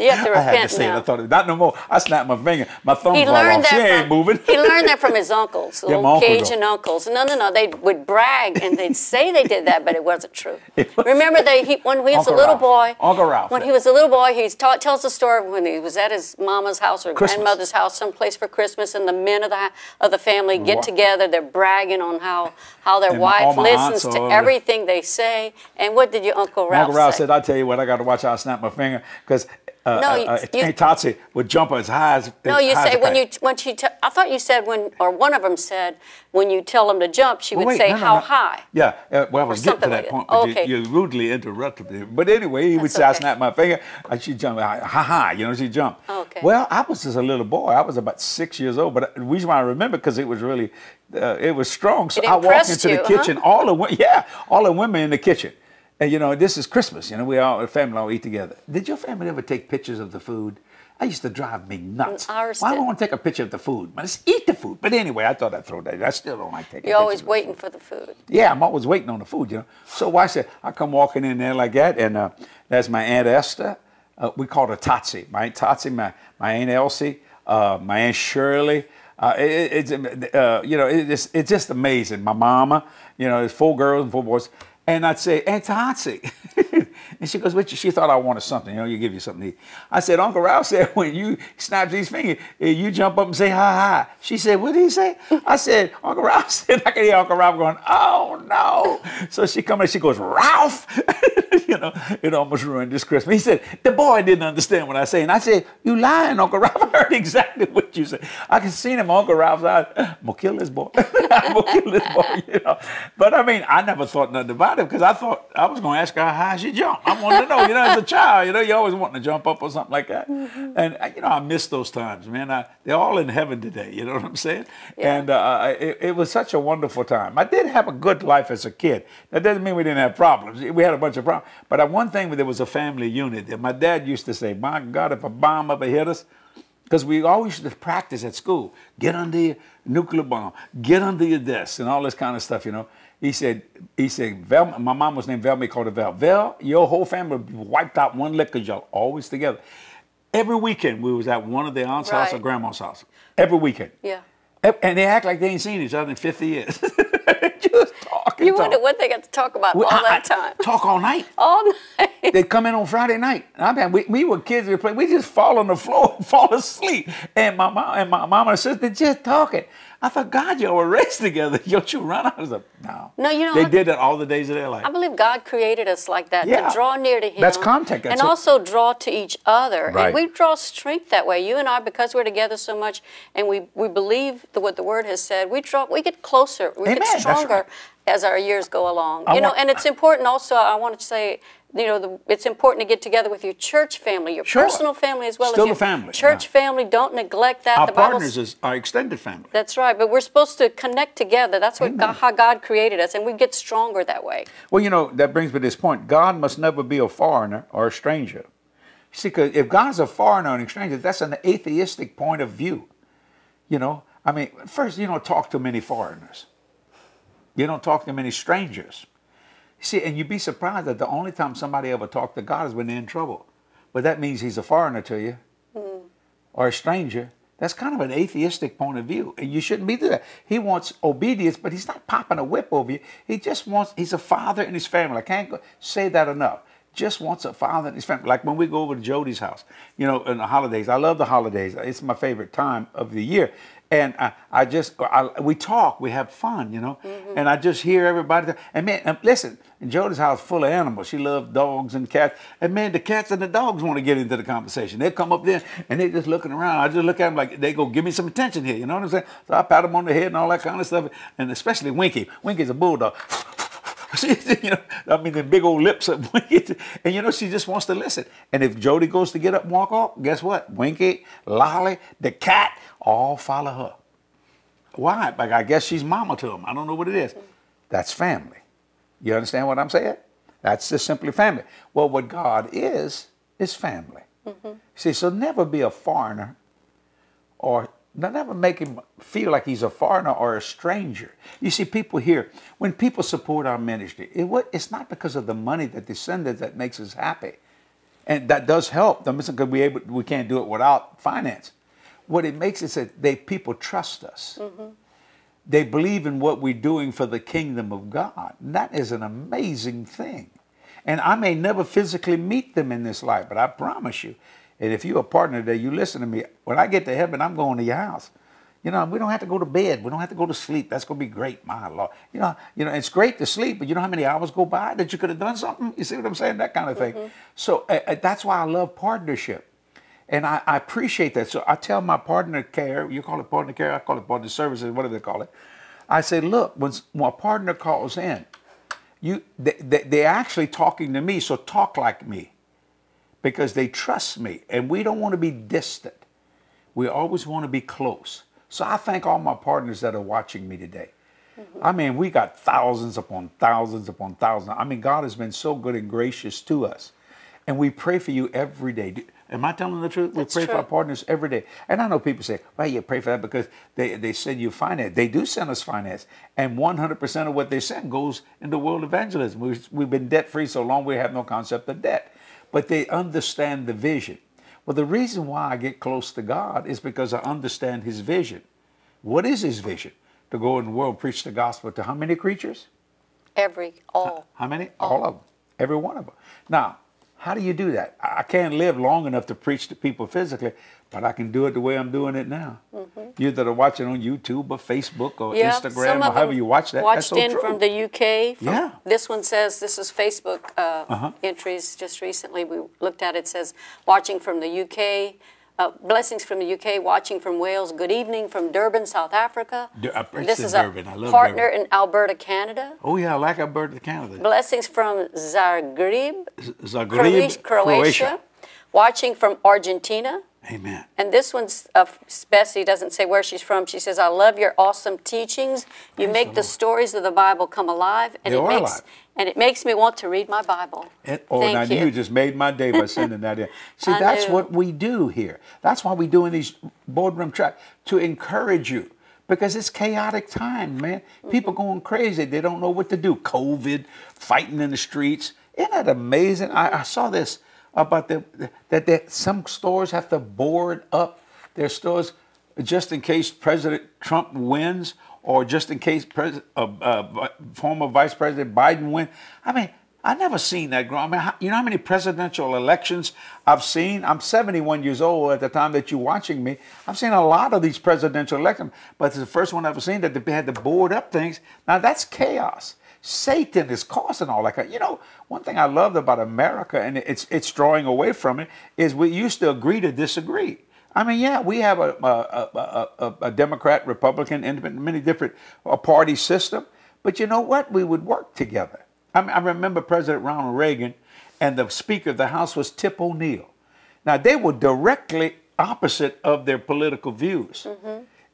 You have to I had to repent say it. I thought, not no more. I snapped my finger. My thumb He learned off. She that. ain't moving. he learned that from his uncles, Yeah, little uncle Cajun uncles. No, no, no. They would brag and they'd say they did that, but it wasn't true. It was- Remember, they he, when he was Uncle a little Ralph. boy. Uncle Ralph. When he was a little boy, he ta- tells the story when he was at his mama's house or Christmas. grandmother's house, someplace for Christmas, and the men of the of the family get together. They're bragging on how how their And wife my listens to everything they say. And what did your Uncle Ralph say? Uncle Ralph say? said, I tell you what, I got to watch how I snap my finger. Because uh, No, uh, you- uh, you- Totsy would jump as high as No, you say when you when she. T- I thought you said when, or one of them said when you tell them to jump, she Well, would wait, say no, no, how no. high. Yeah, uh, well, I was getting to that like point, but Okay. you, you rudely interrupted me. But anyway, he would That's say, I okay. snapped my finger, and she'd jump, ha ha, you know, she'd jump. Okay. Well, I was just a little boy. I was about six years old, but the reason why I remember because it was really, uh, it was strong. So It I walked into you, the huh? kitchen, all the yeah, all the women in the kitchen. And you know, this is Christmas. You know, we all the family all eat together. Did your family ever take pictures of the food? I used to drive me nuts. Ours Why do I want to take a picture of the food? But let's eat the food. But anyway, I thought I'd throw that. I still don't like taking. You're always the waiting food. for the food. Yeah, I'm always waiting on the food, you know. So I said I come walking in there like that, and uh, that's my Aunt Esther. Uh, we call her Totsy. My Aunt Totsy, my, my Aunt Elsie, uh, my Aunt Shirley. Uh, it, it's, uh, you know, it, it's, it's just amazing. My mama, you know, there's four girls and four boys. And I'd say, Totsy. and she goes, what she thought I wanted something, you know, you give you something to eat. I said, Uncle Ralph said, when you snap these fingers, eh, you jump up and say, hi, hi. She said, what did he say? I said, Uncle Ralph said, I can hear Uncle Ralph going, oh, no. So she comes and she goes, Ralph. you know, it almost ruined this Christmas. He said, the boy didn't understand what I say. And I said, you lying, Uncle Ralph. I heard exactly what you said. I can see him Uncle Ralph's eyes. I'm to kill this boy. I'm to kill this boy, you know. But I mean, I never thought nothing about it because I thought I was to ask her how high she jumped. I wanted to know, you know, as a child, you know, you always wanting to jump up or something like that. And, uh, you know, I miss those times, man. I, they're all in heaven today, you know what I'm saying? And uh, it, it was such a wonderful time. I did have a good life as a kid. That doesn't mean we didn't have problems. We had a bunch of problems. But uh, one thing, there was a family unit. that My dad used to say, my God, if a bomb ever hit us, because we always used to practice at school. Get under your nuclear bomb. Get under your desk and all this kind of stuff, you know. He said, he said, Vel, my mom was named Vel, we called her Vel. Vel, your whole family would be wiped out one lick because y'all always together. Every weekend we was at one of their aunt's house or grandma's house. Every weekend. Yeah. And they act like they ain't seen each other in 50 years. Just talking. You talk. wonder what they got to talk about We- all I- that I time. Talk all night. All night. They'd come in on Friday night. I mean, we, we were kids. We play. We just fall on the floor, and fall asleep, and my mom and my mom and sister just talking. I thought, God, y'all were raised together. Don't you run out of the no? No, you know, they I- did that all the days of their life. I believe God created us like that Yeah. to draw near to Him. That's contact, that's and what- also draw to each other. Right. And we draw strength that way. You and I, because we're together so much, and we, we believe the, what the Word has said. We draw. We get closer. We Amen, get stronger. As our years go along. I you know, and it's important. Also, I want to say. You know, the, it's important to get together with your church family, your Sure. personal family, as well Still as your family, church yeah. family. Don't neglect that. Our the partners is our extended family. that's right, but we're supposed to connect together. That's what God, how God created us, and we get stronger that way. Well, you know, that brings me to this point. God must never be a foreigner or a stranger. See, because if God's a foreigner and a stranger, that's an atheistic point of view. You know, I mean, first, you don't talk to many foreigners. You don't talk to many strangers. See, and you'd be surprised that the only time somebody ever talked to God is when they're in trouble. But that means he's a foreigner to you hmm. or a stranger. That's kind of an atheistic point of view. And you shouldn't be doing that. He wants obedience, but he's not popping a whip over you. He just wants, he's a father in his family. I can't go, say that enough. Just wants a father in his family. Like when we go over to Jody's house, you know, in the holidays. I love the holidays. It's my favorite time of the year. And I, I just, I, we talk, we have fun, you know. Mm-hmm. And I just hear everybody. And man, and listen, Jody's house full of animals. She loves dogs and cats. And man, the cats and the dogs want to get into the conversation. They come up there and they just looking around. I just look at them like they go, give me some attention here. You know what I'm saying? So I pat them on the head and all that kind of stuff. And especially Winky. Winky's a bulldog. You know, I mean, the big old lips of Winky. And you know, she just wants to listen. And if Jody goes to get up and walk off, guess what? Winky, Lolly, the cat, all follow her. Why? Like, I guess she's mama to them. I don't know what it is. That's family. You understand what I'm saying? That's just simply family. Well, what God is, is family. Mm-hmm. See, so never be a foreigner or never make him feel like he's a foreigner or a stranger. You see, people here, when people support our ministry, it, it's not because of the money that they send us that makes us happy. and that does help. them because we able we can't do it without finance. What it makes is that they people trust us. Mm-hmm. They believe in what we're doing for the kingdom of God. And that is an amazing thing. And I may never physically meet them in this life, but I promise you, and if you're a partner there, you listen to me. When I get to heaven, I'm going to your house. You know, we don't have to go to bed. We don't have to go to sleep. That's going to be great, my Lord. You know, you know, it's great to sleep, but you know how many hours go by that you could have done something. You see what I'm saying? That kind of thing. Mm-hmm. So uh, that's why I love partnership, and I, I, appreciate that. So I tell my partner care. You call it partner care. I call it partner services. What do they call it? I say, look, when, when a partner calls in, you they, they, they're actually talking to me. So talk like me, because they trust me, and we don't want to be distant. We always want to be close. So I thank all my partners that are watching me today. Mm-hmm. I mean, we got thousands upon thousands upon thousands. I mean, God has been so good and gracious to us. And we pray for you every day. Am I telling the truth? That's we pray true. for our partners every day. And I know people say, well, you pray for that because they, they send you finance. They do send us finance. And 100% of what they send goes into world evangelism. We've, we've been debt free so long, we have no concept of debt. But they understand the vision. Well, the reason why I get close to God is because I understand His vision. What is His vision? To go in the world, preach the gospel to how many creatures? Every, all. How many? All, all of them. Every one of them. Now, how do you do that? I can't live long enough to preach to people physically, but I can do it the way I'm doing it now. Mm-hmm. You that are watching on YouTube or Facebook or yeah, Instagram or however you watch that. Watched so in true. from the UK. From, yeah. This one says this is Facebook uh, uh-huh. entries just recently. We looked at it. Says watching from the UK. Uh, blessings from the UK, watching from Wales. Good evening from Durban, South Africa. this is Durban. a partner Durban. in Alberta, Canada. Oh yeah, I like Alberta, Canada. Blessings from Zagreb, Zagreb, Croatia. Croatia. Watching from Argentina. Amen. And this one's uh, Bessie doesn't say where she's from. She says, "I love your awesome teachings. You Praise make the the, stories of the Bible come alive, and They it are makes alive. and it makes me want to read my Bible." It, oh, Thank now you. you just made my day by sending that in. See, I that's knew. what we do here. That's why we doing these boardroom tracks to encourage you because it's chaotic time, man. People Mm-hmm. going crazy. They don't know what to do. COVID, fighting in the streets. Isn't that amazing? I, I saw this about the that they, some stores have to board up their stores just in case President Trump wins or just in case Pres- uh, uh, former Vice President Biden wins. I mean, I never seen that grow. I mean, you know how many presidential elections I've seen? I'm 71 years old at the time that you're watching me. I've seen a lot of these presidential elections, but it's the first one I've ever seen that they had to board up things. Now that's chaos. Satan is causing all that. kind- You know, one thing I loved about America, and it's it's drawing away from it, is we used to agree to disagree. I mean, yeah, we have a a, a, a, a Democrat, Republican, Independent, many different uh, party system, but you know what? We would work together. I, mean, I remember President Ronald Reagan, and the Speaker of the House was Tip O'Neill. Now they were directly opposite of their political views,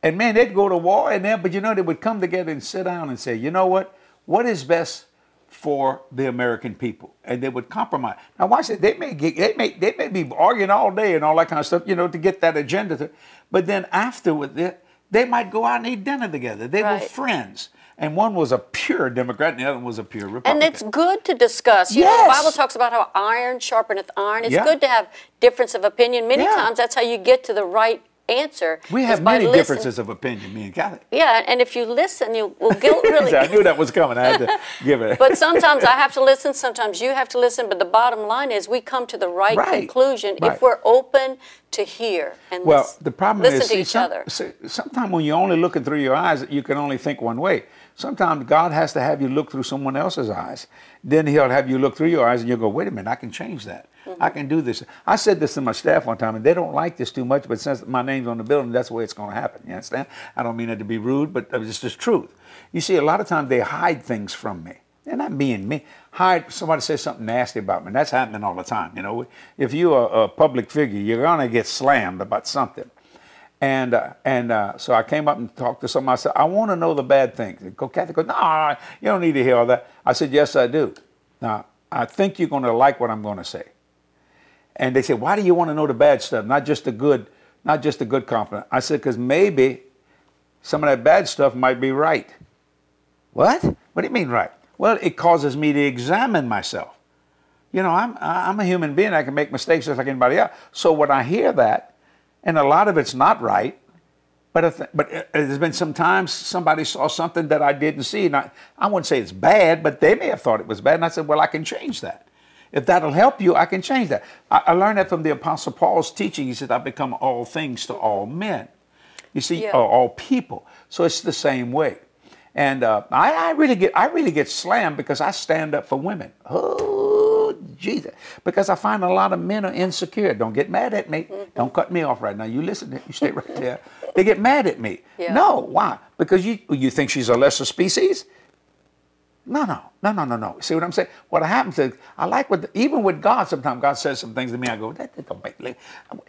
and man, they'd go to war, and then, but you know, they would come together and sit down and say, you know what? What is best for the American people, and they would compromise. Now, watch it. They may get, they may they may be arguing all day and all that kind of stuff, you know, to get that agenda. To, but then afterward, they, they might go out and eat dinner together. They were friends, and one was a pure Democrat, and the other one was a pure Republican. And it's good to discuss. You know, the Bible talks about how iron sharpeneth iron. It's Yeah. good to have difference of opinion. Many Yeah. times that's how you get to the right answer. we have many listen- differences of opinion, me and Cathy. Yeah, and if you listen, you will get really. I knew that was coming. I had to give it. But sometimes I have to listen, sometimes you have to listen. But the bottom line is we come to the right, Right, conclusion right. if we're open to hear and Well, lis- the problem listen is, to see, each some, other. sometimes when you're only looking through your eyes, you can only think one way. Sometimes God has to have you look through someone else's eyes. Then He'll have you look through your eyes, and you'll go, "Wait a minute, I can change that. I can do this." I said this to my staff one time, and they don't like this too much. But since my name's on the building, that's the way it's going to happen. You understand? I don't mean it to be rude, but uh, it's just truth. You see, a lot of times they hide things from me. They're not being me. Hide somebody says something nasty about me. That's happening all the time. You know, if you're a, a public figure, you're gonna get slammed about something. And uh, and uh, so I came up and talked to somebody. I said, I want to know the bad things. And go, Cathy goes, No, you don't need to hear all that. I said, Yes, I do. Now I think you're going to like what I'm going to say. And they said, Why do you want to know the bad stuff, not just the good, not just the good compliment? I said, Because maybe some of that bad stuff might be right. What? What do you mean right? Well, it causes me to examine myself. You know, I'm I'm a human being. I can make mistakes just like anybody else. So when I hear that, and a lot of it's not right, but th- but there's been some times somebody saw something that I didn't see, and I, I wouldn't say it's bad, but they may have thought it was bad, and I said, well, I can change that. If that'll help you, I can change that. I, I learned that from the Apostle Paul's teaching. He said, I've become all things to all men." You see, Yeah. or all people. So it's the same way. And uh, I, I really get I really get slammed because I stand up for women. Oh Jesus! Because I find a lot of men are insecure. Don't get mad at me. Mm-hmm. Don't cut me off right now. You listen. You stay right there. They get mad at me. Yeah. No, why? Because you you think she's a lesser species? No, no, no, no, no, no. See what I'm saying? What happens is, I like what, the, even with God, sometimes God says some things to me. I go, that, that don't make, like,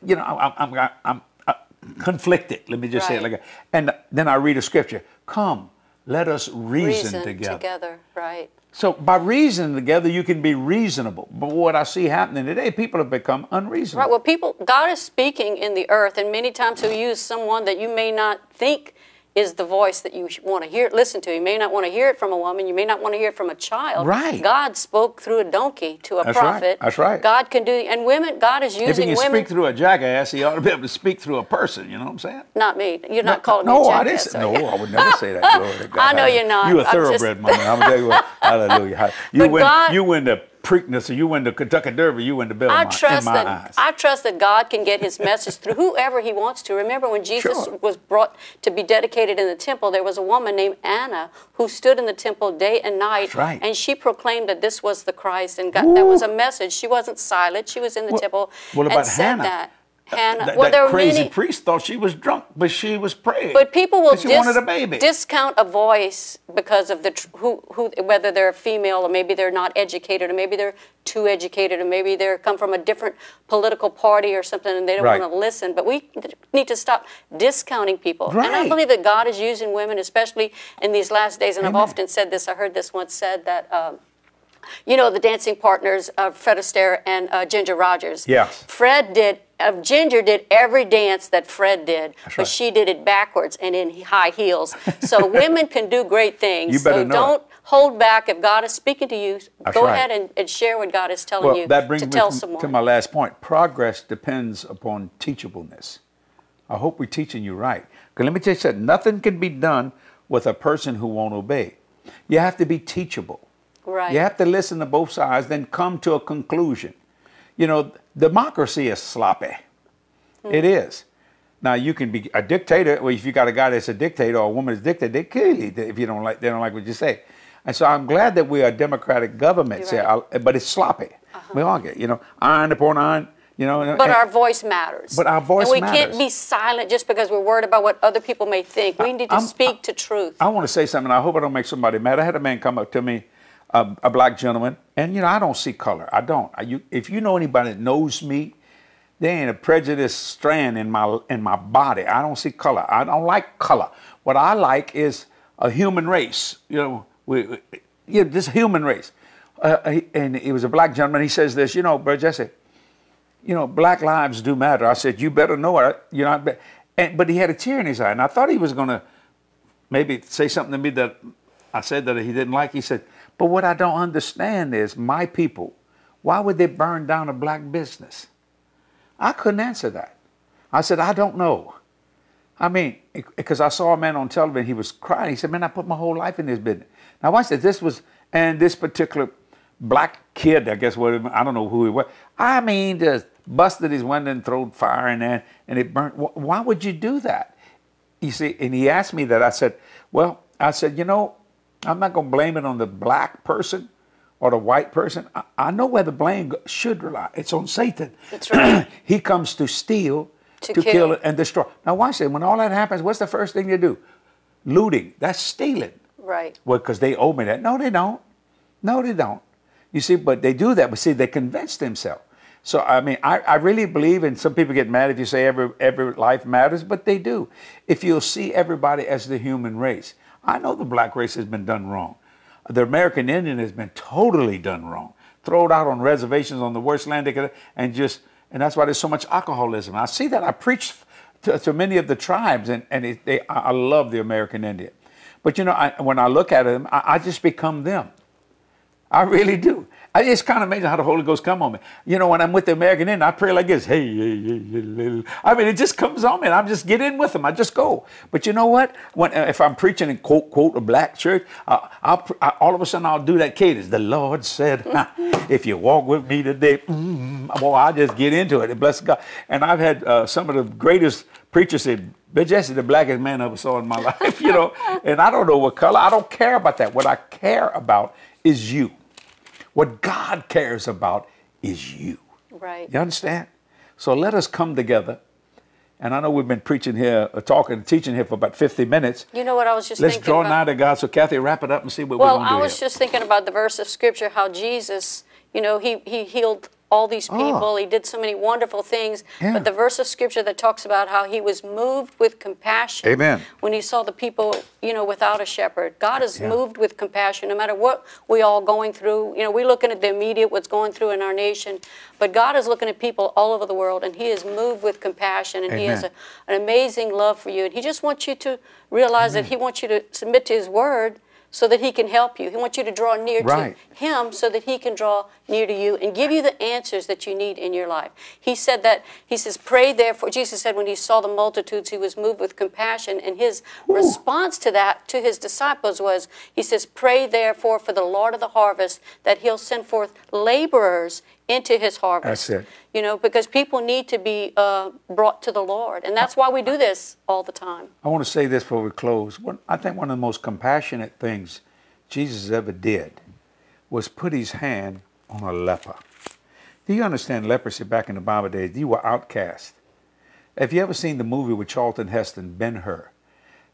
you know, I'm, I'm, I'm, I'm uh, conflicted. Let me just say it like that. And then I read a scripture. Come, let us reason, Reason together. together, right? So by reasoning together, you can be reasonable. But what I see happening today, people have become unreasonable. Right. Well, people, God is speaking in the earth, and many times He'll use someone that you may not think is the voice that you want to hear, listen to. You may not want to hear it from a woman. You may not want to hear it from a child. Right. God spoke through a donkey to a That's right. prophet. That's right. God can do, and women. God is using women. if he can women. speak through a jackass, he ought to be able to speak through a person. You know what I'm saying? not me. You're not calling no, me a I didn't. Say, no. I would never say that. Glory to God. I know you're not. You a I'm just- thoroughbred, mama. I'm gonna tell you what. Hallelujah. You But win. God- you win the Preakness, or you win the Kentucky Derby. You win the Belmont. I trust that eyes. I trust that God can get His message through whoever He wants to. Remember, when Jesus Sure. was brought to be dedicated in the temple, there was a woman named Anna who stood in the temple day and night, That's right. and she proclaimed that this was the Christ, and God, that was a message. She wasn't silent; she was in the Well- temple what and said Hannah? that. Hannah, that well, that crazy many. priest thought she was drunk, but she was praying. But people will she dis- wanted a baby. discount a voice because of the tr- who, who whether they're female or maybe they're not educated or maybe they're too educated or maybe they come from a different political party or something and they don't Right. want to listen. But we need to stop discounting people. And I believe that God is using women, especially in these last days. And Amen. I've often said this. I heard this once said that. Um, you know the dancing partners of Fred Astaire and uh, Ginger Rogers. Yes. Fred did. Uh, Ginger did every dance that Fred did, but right. she did it backwards and in high heels. So women can do great things. You better so know don't hold back. If God is speaking to you, That's go right. ahead and, and share what God is telling well, you that brings to me tell to, someone. to my last point. Progress depends upon teachableness. I hope we're teaching you right. Because let me tell you something. Nothing can be done with a person who won't obey. You have to be teachable. right. You have to listen to both sides, then come to a conclusion. You know, democracy is sloppy. It hmm. is. Now you can be a dictator. Well, if you got a guy that's a dictator or a woman that's a dictator, they kill you if you don't like. They don't like what you say. And so I'm glad that we are democratic government, You're say, right. I- but it's sloppy. Uh-huh. We all get, you know, iron upon iron. You know, But and- our voice matters. But our voice and we matters. can't be silent just because we're worried about what other people may think. We need to I'm- speak to truth. I want to say something. I hope I don't make somebody mad. I had a man come up to me, a, a black gentleman, and you know I don't see color. I don't. I, you, if you know anybody that knows me, there ain't a prejudice strand in my in my body. I don't see color. I don't like color. What I like is a human race. You know, we, we- yeah, this human race. Uh, he- and he was a black gentleman. He says this. You know, Brother Jesse. You know, black lives do matter. I said, you better know it. You know, I bet- and, but he had a tear in his eye, and I thought he was going to maybe say something to me that I said that he didn't like. He said, But what I don't understand is my people, why would they burn down a black business? I couldn't answer that. I said, I don't know. I mean, because I saw a man on television, he was crying. He said, Man, I put my whole life in this business. Now, watch this. This was, and this particular black kid, I guess, what I don't know who he was. I mean, just busted his window and threw fire in there, and it burnt. Why would you do that? You see, and he asked me that. I said, Well, I said, You know, I'm not going to blame it on the black person or the white person. I, I know where the blame should rely. It's on Satan. That's right. he comes to steal, To to, kill. kill. and destroy. Now, watch it. When all that happens, what's the first thing you do? Looting. That's stealing. right. Well, because they owe me that. No, they don't. No, they don't. You see, but they do that. But see, they convince themselves. So I mean, I, I really believe, and some people get mad if you say every every life matters, but they do. If you'll see everybody as the human race, I know the black race has been done wrong. The American Indian has been totally done wrong. Thrown out on reservations on the worst land they could, and just and that's why there's so much alcoholism. I see that. I preach to, to many of the tribes, and and it, they, I love the American Indian. But you know, I, when I look at them, I, I just become them. I really do. I, it's kind of amazing how the Holy Ghost come on me. You know, when I'm with the American Indian, I pray like this. Hey, hey, hey, hey, I mean, it just comes on me, and I'm just get in with them. I just go. But you know what? When uh, if I'm preaching in quote quote a black church, I'll, I, all of a sudden I'll do that cadence. The Lord said, "If you walk with me today," mm, well, I just get into it. And bless God. And I've had uh, some of the greatest preachers say, "But Jesse, the blackest man I ever saw in my life." You know, and I don't know what color. I don't care about that. What I care about is you. What God cares about is you. Right. You understand? So let us come together. And I know we've been preaching here, uh, talking, teaching here for about 50 minutes. You know what I was just Let's thinking draw about? nigh to God. So, Cathy, wrap it up and see what Well, we're going to I was here. just thinking about the verse of scripture, how Jesus, you know, he, he healed all these Oh. people. He did so many wonderful things. Yeah. But the verse of scripture that talks about how he was moved with compassion Amen. when he saw the people, you know, without a shepherd. God is Yeah. moved with compassion no matter what we all going through. You know, we're looking at the immediate, what's going through in our nation. But God is looking at people all over the world and he is moved with compassion and he has a, an amazing love for you. And he just wants you to realize that he wants you to submit to his word so that he can help you. He wants you to draw near Right. to him so that he can draw near to you and give you the answers that you need in your life. He said that, he says, pray therefore. Jesus said when he saw the multitudes, he was moved with compassion. And his response to that, to his disciples, was, he says, pray therefore for the Lord of the harvest that he'll send forth laborers into his harvest. That's it. You know, because people need to be uh, brought to the Lord. And that's why we do this all the time. I want to say this before we close. One, I think one of the most compassionate things Jesus ever did was put his hand on a leper. Do you understand leprosy back in the Bible days? You were outcast. Have you ever seen the movie with Charlton Heston, Ben Hur,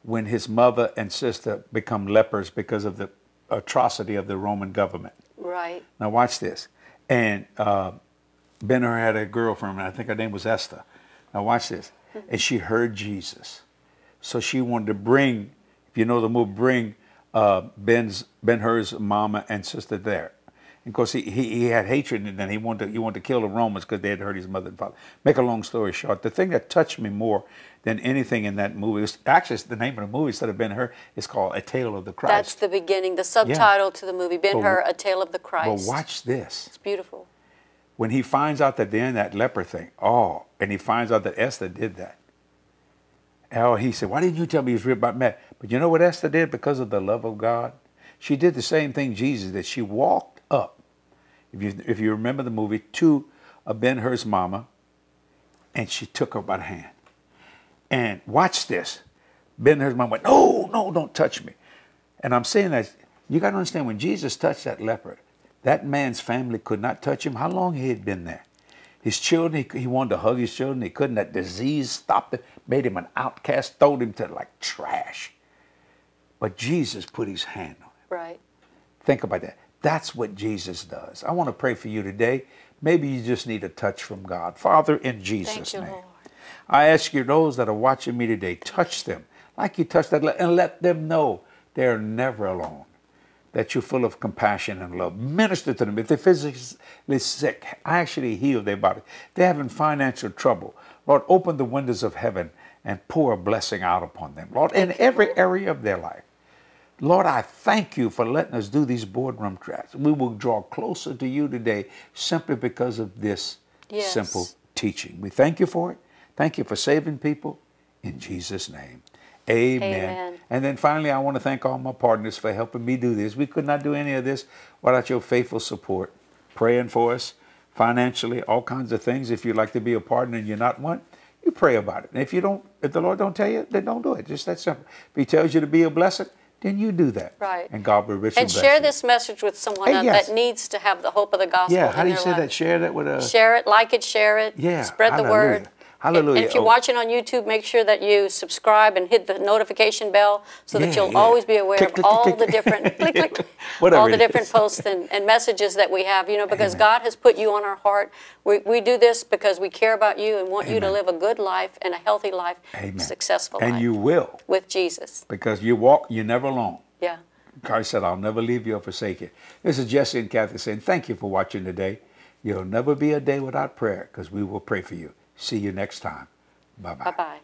when his mother and sister become lepers because of the atrocity of the Roman government? Right. Now watch this. And uh, Ben Hur had a girlfriend, and I think her name was Esther. Now watch this. And she heard Jesus, so she wanted to bring, if you know the movie, bring uh, Ben's Ben Hur's mama and sister there. Course, he, he, he had hatred, and then he wanted to, he wanted to kill the Romans because they had hurt his mother and father. Make a long story short, the thing that touched me more than anything in that movie was actually the name of the movie instead of Ben Hur is called A Tale of the Christ. That's the beginning, the subtitle to the movie, Ben Hur, A Tale of the but Christ. watch this. It's beautiful. when he finds out that they're in that leper thing, oh, and he finds out that Esther did that. Oh, he said, Why didn't you tell me he was ripped by Matt? But you know what Esther did because of the love of God? She did the same thing Jesus did. She walked if you, if you remember the movie, to uh, Ben Hur's mama, and she took her by the hand. And watch this. Ben Hur's mom went, No, no, don't touch me. And I'm saying that you got to understand when Jesus touched that leper, that man's family could not touch him. How long he had been there? His children, he, he wanted to hug his children. He couldn't. That disease stopped it, made him an outcast, threw him to like trash. But Jesus put his hand on him. Right. Think about that. That's what Jesus does. I want to pray for you today. Maybe you just need a touch from God. Father, in Jesus' you, name, Lord. I ask you, those that are watching me today, touch them like you touched that, and let them know they're never alone. That you're full of compassion and love. Minister to them. If they're physically sick, I actually heal their body. They're having financial trouble. Lord, open the windows of heaven and pour a blessing out upon them. Lord, in every area of their life. Lord, I thank you for letting us do these boardroom tracks. We will draw closer to you today simply because of this Yes. simple teaching. We thank you for it. Thank you for saving people. In Jesus' name. Amen. Amen. And then finally, I want to thank all my partners for helping me do this. We could not do any of this without your faithful support, praying for us financially, all kinds of things. If you'd like to be a partner and you're not one, you pray about it. And if you don't, if the Lord don't tell you, then don't do it. Just that simple. If He tells you to be a blessing, then you do that. Right. And God will richly And share this message with someone Hey, that- yes. that needs to have the hope of the gospel. Yeah. How do you say life. that? Share that with a. Share it, like it, share it. Yeah, Spread the hallelujah. word. Hallelujah. And if you're Oh. watching on YouTube, make sure that you subscribe and hit the notification bell so that Yeah, you'll yeah. always be aware Click, of click, all click, the different click, click, all the different is. posts and, and messages that we have. You know, because Amen. God has put you on our heart. We, we do this because we care about you and want you to live a good life and a healthy life, Amen. successful And life you will, with Jesus. because you walk, you're never alone. Yeah. Christ said, I'll never leave you or forsake you. This is Jesse and Cathy saying, Thank you for watching today. You'll never be a day without prayer because we will pray for you. See you next time. Bye bye. Bye bye.